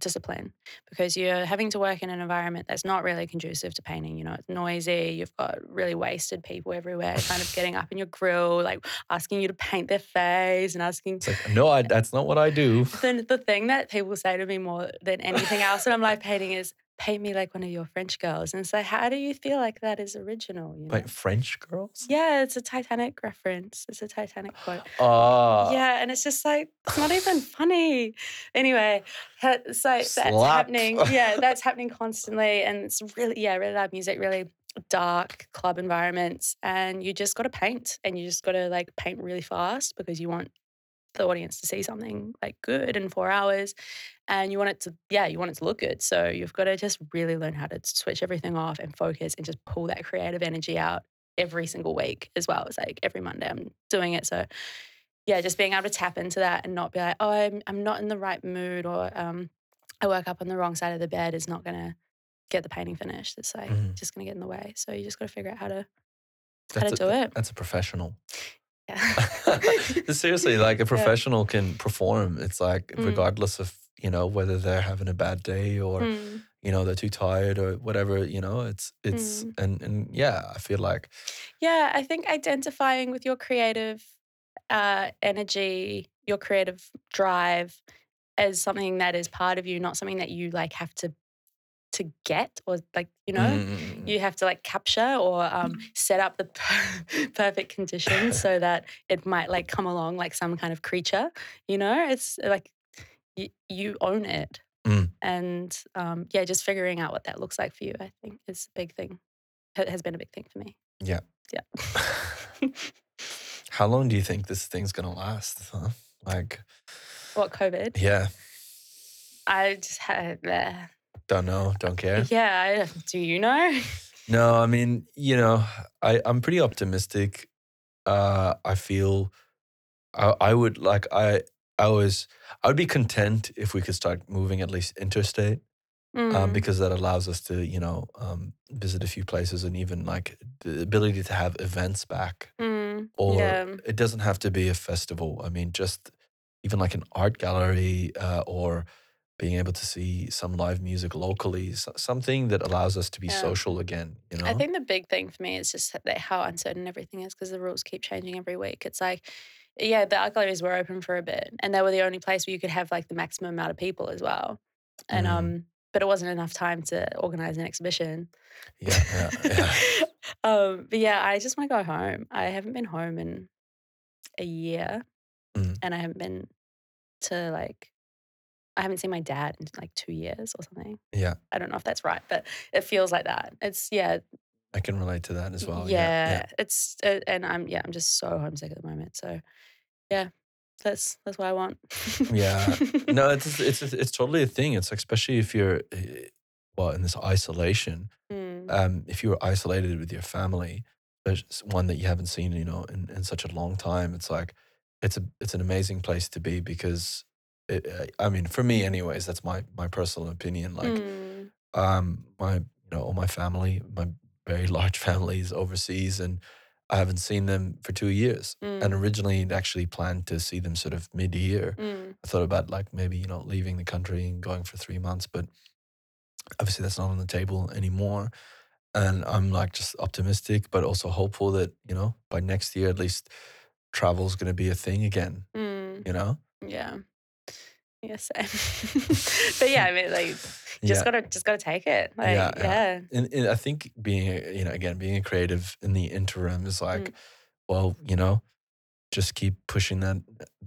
discipline because you're having to work in an environment that's not really conducive to painting. You know, it's noisy. You've got really wasted people everywhere, kind of getting up in your grill, like asking you to paint their face and asking. It's like, no, I, (laughs) that's not what I do. The, the thing that people say to me more than anything else when I'm live painting is, paint me like one of your French girls. And so, how do you feel like that is original? You know? Like French girls? Yeah, it's a Titanic reference. It's a Titanic quote. Ah, yeah, and it's just like it's not even funny. Anyway, so that's Slap. happening. Yeah, that's happening constantly, and it's really yeah, really loud music, really dark club environments, and you just got to paint, and you just got to like paint really fast because you want the audience to see something like good in four hours and you want it to yeah you want it to look good so you've got to just really learn how to switch everything off and focus and just pull that creative energy out every single week as well it's like every monday i'm doing it so yeah just being able to tap into that and not be like oh i'm, I'm not in the right mood or um, i woke up on the wrong side of the bed is not going to get the painting finished it's like Mhm. just going to get in the way so you just got to figure out how to that's to a, do it. That's a professional. Yeah (laughs) Seriously, like a professional can perform. It's like Mm. regardless of you know whether they're having a bad day or Mm. you know they're too tired or whatever. You know, it's it's Mm. and and yeah, I feel like Yeah, I think identifying with your creative uh, energy, your creative drive as something that is part of you, not something that you like have to to get or like you know mm, you have to like capture or um, set up the per- (laughs) perfect conditions (laughs) so that it might like come along like some kind of creature. You know, it's like you, you own it. Mm. And um, yeah, just figuring out what that looks like for you, I think, is a big thing. ha- Has been a big thing for me. Yeah. Yeah. (laughs) How long do you think this thing's gonna last? Huh? Like, what COVID? yeah, I just had. Uh, don't know, don't care. yeah. I, do you know? (laughs) No, I mean, you know, I, I'm pretty optimistic. Uh, I feel I, I would like I I was I would be content if we could start moving at least interstate. Um, Mm, because that allows us to, you know, um, visit a few places and even like the ability to have events back. mm, Or yeah. it doesn't have to be a festival. I mean, just even like an art gallery uh, or being able to see some live music locally, something that allows us to be Yeah. social again, you know, I think the big thing for me is just that how uncertain everything is because the rules keep changing every week. It's like, yeah, the art galleries were open for a bit, and they were the only place where you could have like the maximum amount of people as well. And Mm, um, but it wasn't enough time to organize an exhibition. yeah, yeah, yeah. (laughs) um, but yeah, I just want to go home. I haven't been home in a year, Mm, and I haven't been to like. I haven't seen my dad in like two years or something. yeah, I don't know if that's right, but it feels like that. It's yeah, I can relate to that as well. Yeah, yeah. Yeah, it's uh, and I'm yeah, I'm just so homesick at the moment. So yeah, that's that's what I want. Yeah. (laughs) No, it's it's it's totally a thing. It's like, especially if you're eh, well in this isolation. Mm, Um, if you were isolated with your family, there's one that you haven't seen, you know, in, in such a long time. It's like it's a it's an amazing place to be because it, uh, I mean, for me, anyways, that's my my personal opinion. Like, mm, um, my you know all my family, my very (laughs) large family is overseas, and I haven't seen them for two years. And mm, originally, I'd actually planned to see them sort of mid year. mm, I thought about like maybe you know leaving the country and going for three months, but obviously that's not on the table anymore. And I'm like just optimistic, but also hopeful that you know by next year at least travel's going to be a thing again. mm, You know? yeah, (laughs) same. but yeah, I mean, like, just yeah, gotta just gotta take it. Like, yeah, yeah. yeah, And, and I think being you know again being a creative in the interim is like, Mm. well, you know, just keep pushing that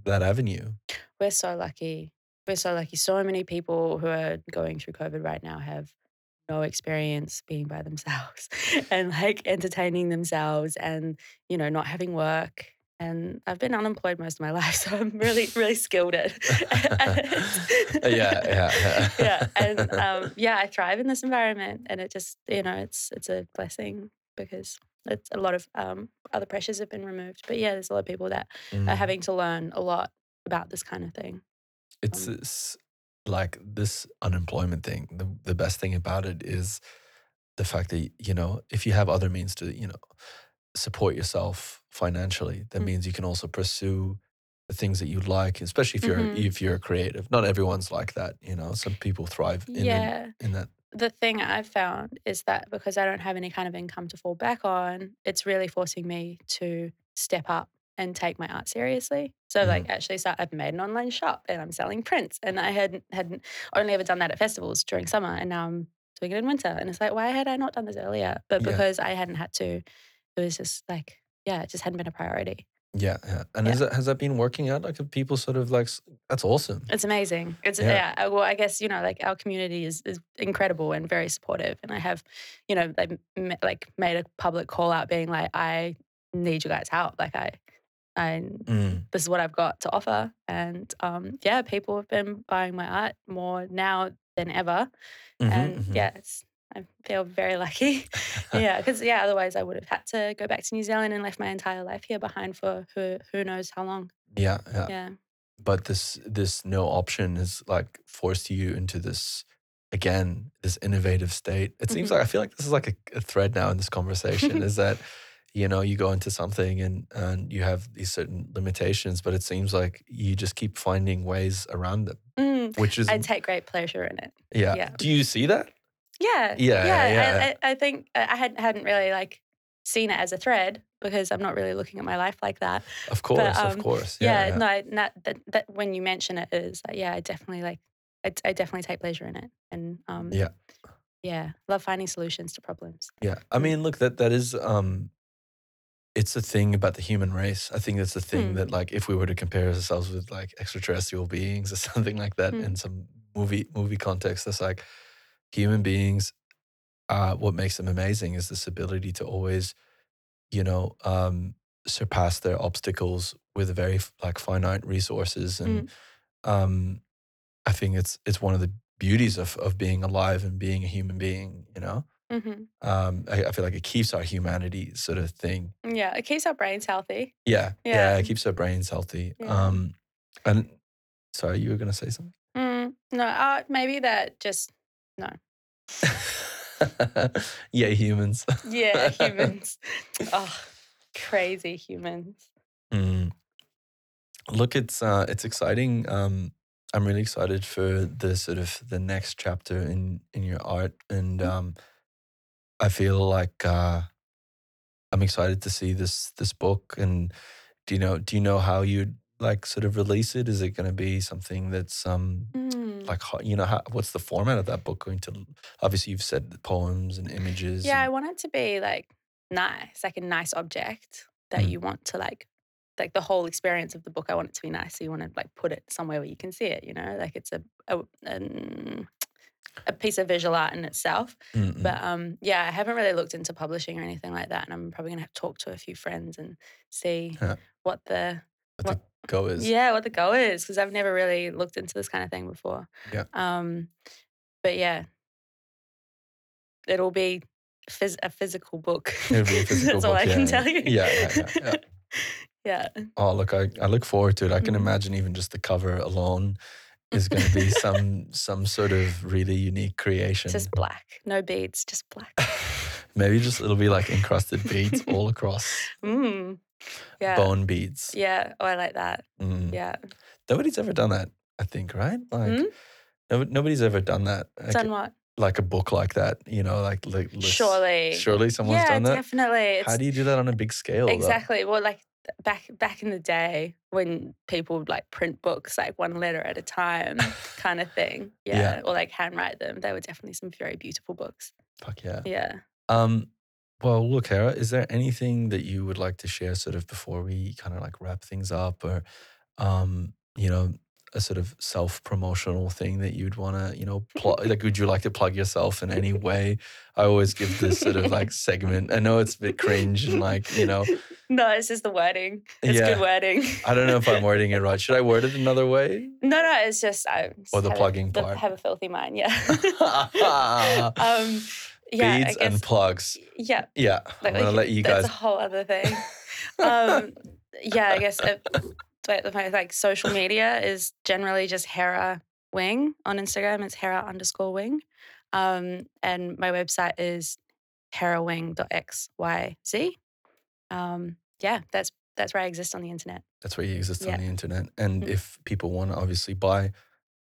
that avenue. we're so lucky. We're so lucky. So many people who are going through COVID right now have no experience being by themselves (laughs) and like entertaining themselves and, you know, not having work. And I've been unemployed most of my (laughs) life, so I'm really, really skilled at (laughs) yeah, yeah, yeah. (laughs) yeah. And um, yeah, I thrive in this environment and it just, you know, it's it's a blessing because it's a lot of um, other pressures have been removed. But yeah, there's a lot of people that are Mm. having to learn a lot about this kind of thing. It's Um, like this unemployment thing. The the best thing about it is the fact that you know if you have other means to you know support yourself financially, that Mm. means you can also pursue the things that you like, especially if you're Mhm. if you're a creative. Not everyone's like that, you know. Some people thrive in in, Yeah. in that. The thing I've found is that because I don't have any kind of income to fall back on, it's really forcing me to step up and take my art seriously. So like Mm. actually start I've made an online shop and I'm selling prints and I hadn't hadn't only ever done that at festivals during summer and now I'm doing it in winter. And it's like, why had I not done this earlier? But Yeah. because I hadn't had to, it was just like, yeah, it just hadn't been a priority. Yeah, yeah. And Yeah. has that has that been working out? Like, have people sort of like that's awesome. It's amazing. It's Yeah. yeah. uh, Well, I guess you know, like our community is is incredible and very supportive. And I have, you know, like m- like made a public call out, being like, I need you guys' help. Like I, I Mm. this is what I've got to offer. And um, yeah, people have been buying my art more now than ever. Mhm, and mhm. yeah, it's, I feel very lucky. (laughs) yeah, because yeah, otherwise I would have had to go back to New Zealand and left my entire life here behind for who who knows how long. yeah, yeah. Yeah. but this this no option has like forced you into this again this innovative state it seems Mhm. like i feel like this is like a, a thread now in this conversation is that (laughs) you know you go into something and and you have these certain limitations but it seems like you just keep finding ways around them Mm, which is I take great pleasure in it. yeah. yeah. do you see that Yeah, Yeah, yeah. yeah. I, I, I think I I hadn't hadn't really like seen it as a thread because I'm not really looking at my life like that. of course of um, course Yeah, yeah, no, not that, that when you mention it is like, yeah, I definitely like I, I definitely take pleasure in it, and um, Yeah. yeah, love finding solutions to problems. Yeah. I Mm. mean, look, that that is um it's a thing about the human race. I think that's the thing Hmm. that like if we were to compare ourselves with like extraterrestrial beings or (laughs) something like that Hmm. in some movie movie context, that's like human beings uh what makes them amazing is this ability to always, you know, um surpass their obstacles with very like finite resources and um I think it's it's one of the beauties of of being alive and being a human being, you know? hmm Um, I, I feel like it keeps our humanity sort of thing. Yeah, it keeps our brains healthy. Yeah, yeah, Yeah. it keeps our brains healthy. Yeah. Um, and sorry, you were gonna say something. Mm, no, uh, maybe that just (laughs) yeah, humans. yeah, (laughs) humans. oh, crazy humans. Mm. Look, it's uh, it's exciting. Um, I'm really excited for the sort of the next chapter in in your art, and Mm. um, I feel like uh, I'm excited to see this this book. And do you know do you know how you'd like sort of release it? Is it going to be something that's um Mm. like you know how, what's the format of that book going to? Obviously, you've said poems and images. Yeah, I want it to be like nice, like a nice object that Mm. you want to like, like the whole experience of the book. I want it to be nice, so you want to like put it somewhere where you can see it. You know, like it's a a, an- a piece of visual art in itself. Mm, mm. But um, yeah, I haven't really looked into publishing or anything like that, and I'm probably gonna have to talk to a few friends and see Yeah. what the what the go is. yeah what the go is because I've never really looked into this kind of thing before. Yeah. Um, but yeah, it'll be phys- a physical book. It'll be a (laughs) physical That's all I yeah, can yeah. tell you. Yeah, yeah, yeah, (laughs) yeah. Oh, look, I, I look forward to it. I can Mhm. imagine even just the cover alone (laughs) is going to be some some sort of really unique creation. Just black, no beads, just black. Maybe just it'll be like encrusted beads all across, Mm. Yeah. bone beads. Yeah. Oh, I like that. Mm. Yeah. Nobody's ever done that, I think, right? Like Hmm? no, nobody's ever done that. Like, Done what? like a book like that, you know, like, like Surely. Surely someone's yeah, done that. definitely. How do you do that on a big scale? though? exactly. Well, like back back in the day when people would like print books like one letter at a time, (laughs) kind of thing. Yeah. Yeah. Or like handwrite them. They were definitely some very beautiful books. Fuck yeah. Yeah. Um, well, look, Hera, is there anything that you would like to share sort of before we kind of like wrap things up or, um, you know, a sort of self promotional thing that you'd want to, you know, plug? (laughs) like, would you like to plug yourself in any way? (laughs) I always give this sort of like segment. I know it's a bit cringe and like, you know, (laughs) No, it's just the wording. It's Yeah. good wording. I don't know if I'm wording it right. Should I word it another way? No, no, it's just I just Or the have a- plugging the- part. have a filthy mind. Yeah. um, yeah. Beads guess, and plugs. yeah. Yeah. Like, I'm like, let you guys. that's a whole other thing. (laughs) um, yeah, I guess it, like, social media is generally just Hera Wing on Instagram. It's Hera underscore Wing, um, and my website is herawing.xyz. Um, yeah, that's that's where I exist on the internet. That's where you exist Yeah. on the internet. And Mhm. if people want to obviously buy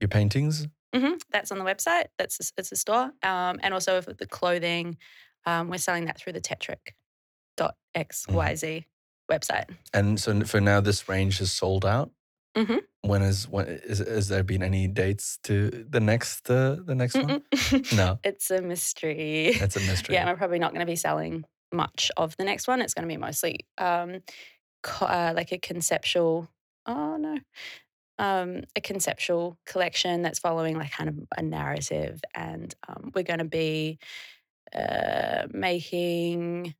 your paintings, hmm That's on the website. That's a, it's a store, um, and also for the clothing, um, we're selling that through the Tetric.xyz website. And so for now, this range is sold out. Mhm. When is when is has there been any dates to the next uh, the next one? Mm-mm. (laughs) No, it's a mystery. It's a (laughs) mystery. Yeah, I'm probably not going to be selling much of the next one. It's going to be mostly um, co- uh, like a conceptual. Oh no, um, a conceptual collection that's following like kind of a narrative, and um, we're going to be uh, making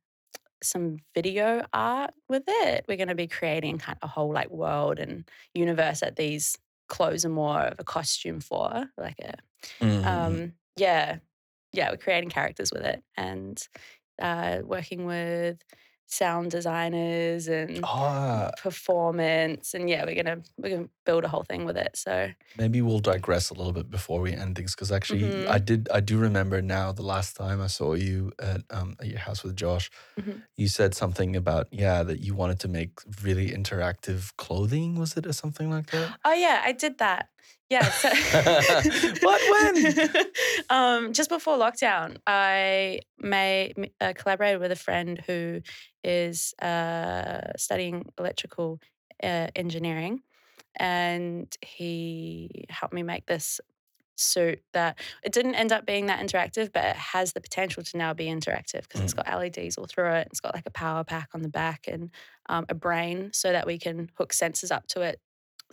some video art with it. We're going to be creating kind of a whole like world and universe that these clothes are more of a costume for, like a Mhm. um, yeah, yeah, we're creating characters with it and uh, working with sound designers and Ah, performance and yeah, we're gonna we're gonna build a whole thing with it. So maybe we'll digress a little bit before we end things because actually, Mhm. I did I do remember now the last time I saw you at um at your house with Josh, Mhm. you said something about yeah that you wanted to make really interactive clothing. Was it or something like that? oh yeah, I did that. Yeah. So (laughs) What? When? (laughs) um, just before lockdown, I may uh, collaborated with a friend who is uh, studying electrical uh, engineering, and he helped me make this suit that it didn't end up being that interactive, but it has the potential to now be interactive because it's got LEDs all through it. It's got like a power pack on the back and um, a brain so that we can hook sensors up to it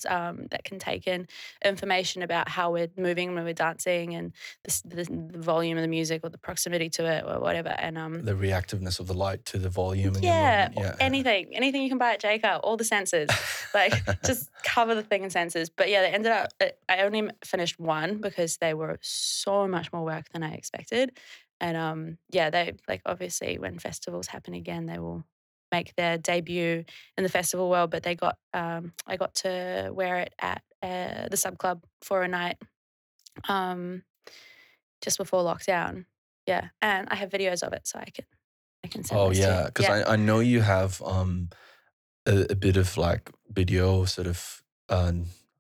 um, that can take in information about how we're moving when we're dancing and the, the, the volume of the music or the proximity to it or whatever. And um, The reactiveness of the light to the volume. And yeah, yeah, (laughs) anything, anything you can buy at Jaycar, all the sensors, like just cover the thing in sensors. But yeah, they ended up. I- I only finished one because they were so much more work than I expected, And um, yeah, they like obviously when festivals happen again, they will make their debut in the festival world. But they got um, I got to wear it at uh, the sub club for a night, um, just before lockdown. Yeah, and I have videos of it, so I can I can send. Oh those to you. yeah, because I, I know you have um a, a bit of like video sort of uh,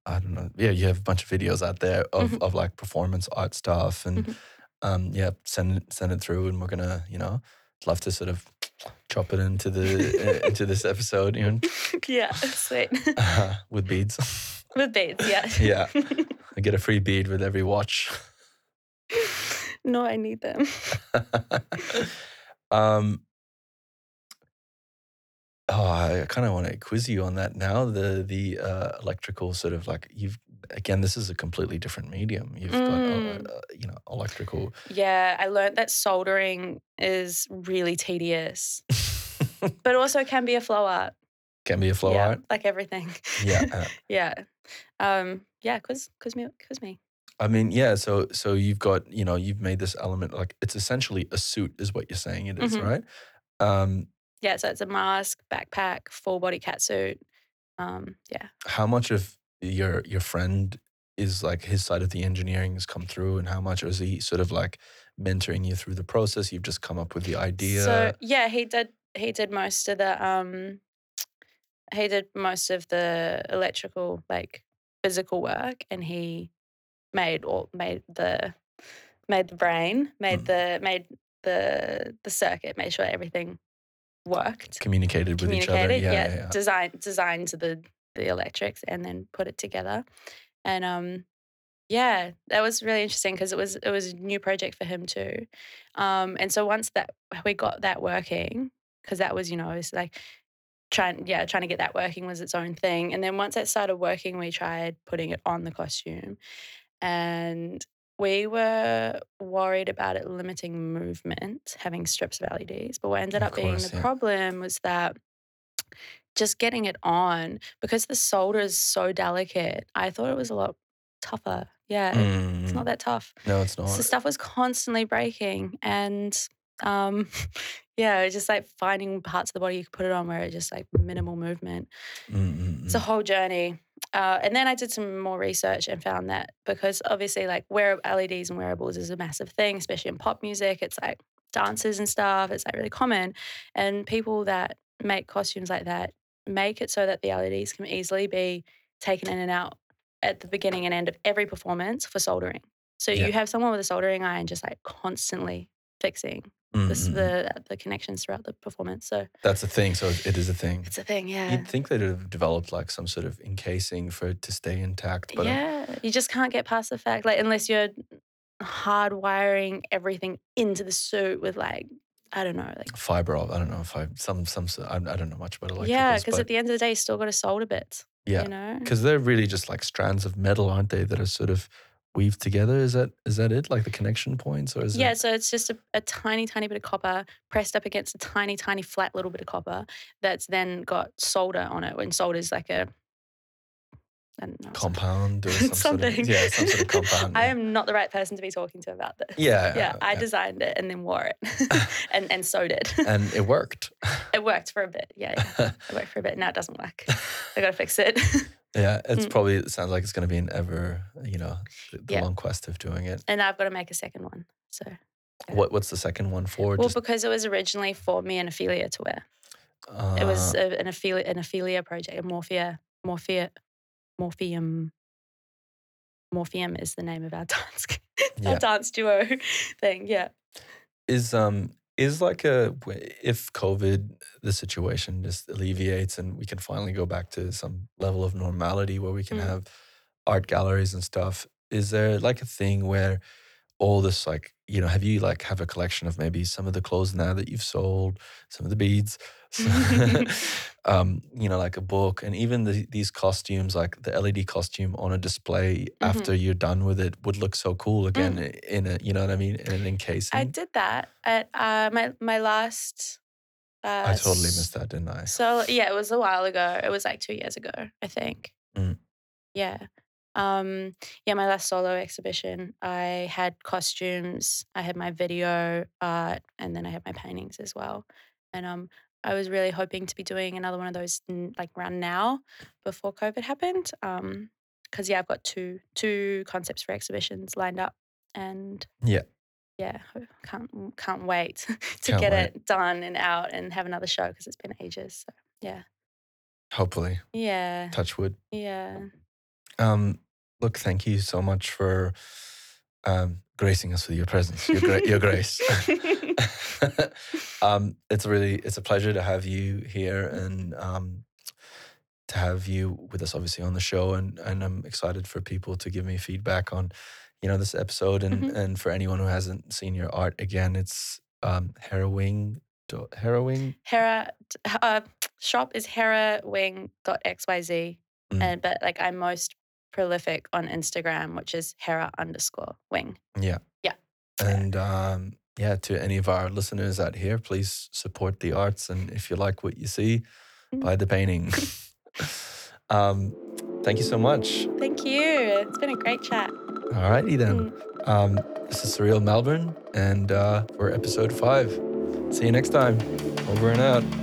I don't know yeah you have a bunch of videos out there of, Mhm. of like performance art stuff and Mhm. um yeah send it send it through and we're gonna you know love to sort of drop it into the uh, into this episode you (laughs) know yeah, sweet. (laughs) with beads With beads, yeah. (laughs) Yeah. I get a free bead with every watch. no, I need them. um, oh, I kind of want to quiz you on that now. The the uh, electrical sort of like you've again, this is a completely different medium. You've got Mm. uh, uh, you know electrical. Yeah, I learned that soldering is really tedious, (laughs) but also can be a flow art. Can be a flow yeah, art. like everything. Yeah. (laughs) uh, yeah. Um, yeah, quiz, quiz me, quiz me. I mean, yeah. So so you've got you know you've made this element like it's essentially a suit is what you're saying it is, Mhm. right? Um, Yeah, so it's a mask, backpack, full body catsuit. Um, yeah. how much of your your friend is like his side of the engineering has come through and how much is he sort of like mentoring you through the process you've just come up with the idea So yeah, he did. He did most of the. Um, he did most of the electrical, like physical work, and he made all made the made the brain, made Mm. the made the the circuit, made sure everything worked. communicated with each other yeah yeah, yeah, yeah. design designed to the the electrics and then put it together, and um, yeah, that was really interesting because it was it was a new project for him too, um, and so once that we got that working, because that was you know it's like trying yeah trying to get that working was its own thing, and then once that started working, we tried putting it on the costume, and we were worried about it limiting movement, having strips of LEDs. But what ended Of up being the yeah. problem was that just getting it on, because the solder is so delicate, I thought it was a lot tougher. Yeah, it- it's Mm, not that tough. no it's not So stuff was constantly breaking. And um, (laughs) yeah, it was just like finding parts of the body you could put it on where it just like minimal movement. Mm, mm, It's a mm. whole journey. Uh, and then I did some more research and found that because obviously, like, wear LEDs and wearables is a massive thing, especially in pop music. It's like dances and stuff. It's like really common, and people that make costumes like that make it so that the LEDs can easily be taken in and out at the beginning and end of every performance for soldering. So Yeah. you have someone with a soldering iron just like constantly fixing Mm, this, mm, mm. the the connections throughout the performance. So that's a thing so it is a thing it's a thing, yeah. you'd think they'd have developed like some sort of encasing for it to stay intact but um, yeah, you just can't get past the fact, like, unless you're hard wiring everything into the suit with, like, I don't know, like, fiber i don't know if i some some I don't know much about electricals yeah, because at the end of the day, you still got to solder bits, yeah you know? because they're really just like strands of metal aren't they that are sort of weaved together is that is that it like the connection points or is Yeah, it so it's just a, a tiny, tiny bit of copper pressed up against a tiny, tiny flat little bit of copper that's then got solder on it. When solder is like a, I don't know, compound or (laughs) some something. sort of yeah some sort of compound (laughs) I yeah. am not the right person to be talking to about this. yeah (laughs) Yeah, I designed it and then wore it and, and sewed it. and it worked It worked for a bit. Yeah, yeah. It worked for a bit. Now it doesn't work. I got to fix it. yeah it's Mm. probably it sounds like it's going to be an ever you know the, long quest of doing it and I've got to make a second one. So, what what's the second one for well, just because it was originally for me and Ophelia to wear. it was uh, a, an Ophelia, an Ophelia project, a Morphia, Morphia, Morphium. Morphium is the name of our (laughs) dance, Yeah. our dance duo thing. Yeah. is um is like a if covid the situation just alleviates and we can finally go back to some level of normality where we can Mm. have art galleries and stuff is there like a thing where all this like you know have you like have a collection of maybe some of the clothes now that you've sold some of the beads (laughs) um you know like a book and even the, these costumes like the led costume on a display Mm-hmm. after you're done with it would look so cool again in a you know what i mean in an encasing Mm. I did that at uh, my my last. Uh, I totally missed that, didn't I? So yeah, it was a while ago. It was like two years ago, I think. Mm. Yeah. Um, yeah, my last solo exhibition, I had costumes, I had my video art, and then I had my paintings as well. And um, I was really hoping to be doing another one of those n- like around now before COVID happened. Um, because yeah, I've got two two concepts for exhibitions lined up, and Yeah. yeah, can't can't wait (laughs) to Can't get wait. it done and out and have another show because it's been ages. So yeah, Hopefully, yeah, touch wood. yeah. Um, look, thank you so much for um, gracing us with your presence, your, gra- your grace. (laughs) (laughs) um, it's really it's a pleasure to have you here and um, to have you with us, obviously on the show, and and I'm excited for people to give me feedback on, you know, this episode, and Mhm. and for anyone who hasn't seen your art, again, it's um, harrowing, harrowing. Hera uh, shop is herawing.xyz. Mm. And but like I'm most prolific on Instagram, which is Hera underscore wing. Yeah. Yeah. And um, yeah, to any of our listeners out here, please support the arts. And if you like what you see, Mm. buy the painting. (laughs) (laughs) um, thank you so much. Thank you. It's been a great chat. All righty then. Mm. Um, this is Surreal Melbourne, and uh, we're episode five. See you next time. Over and out.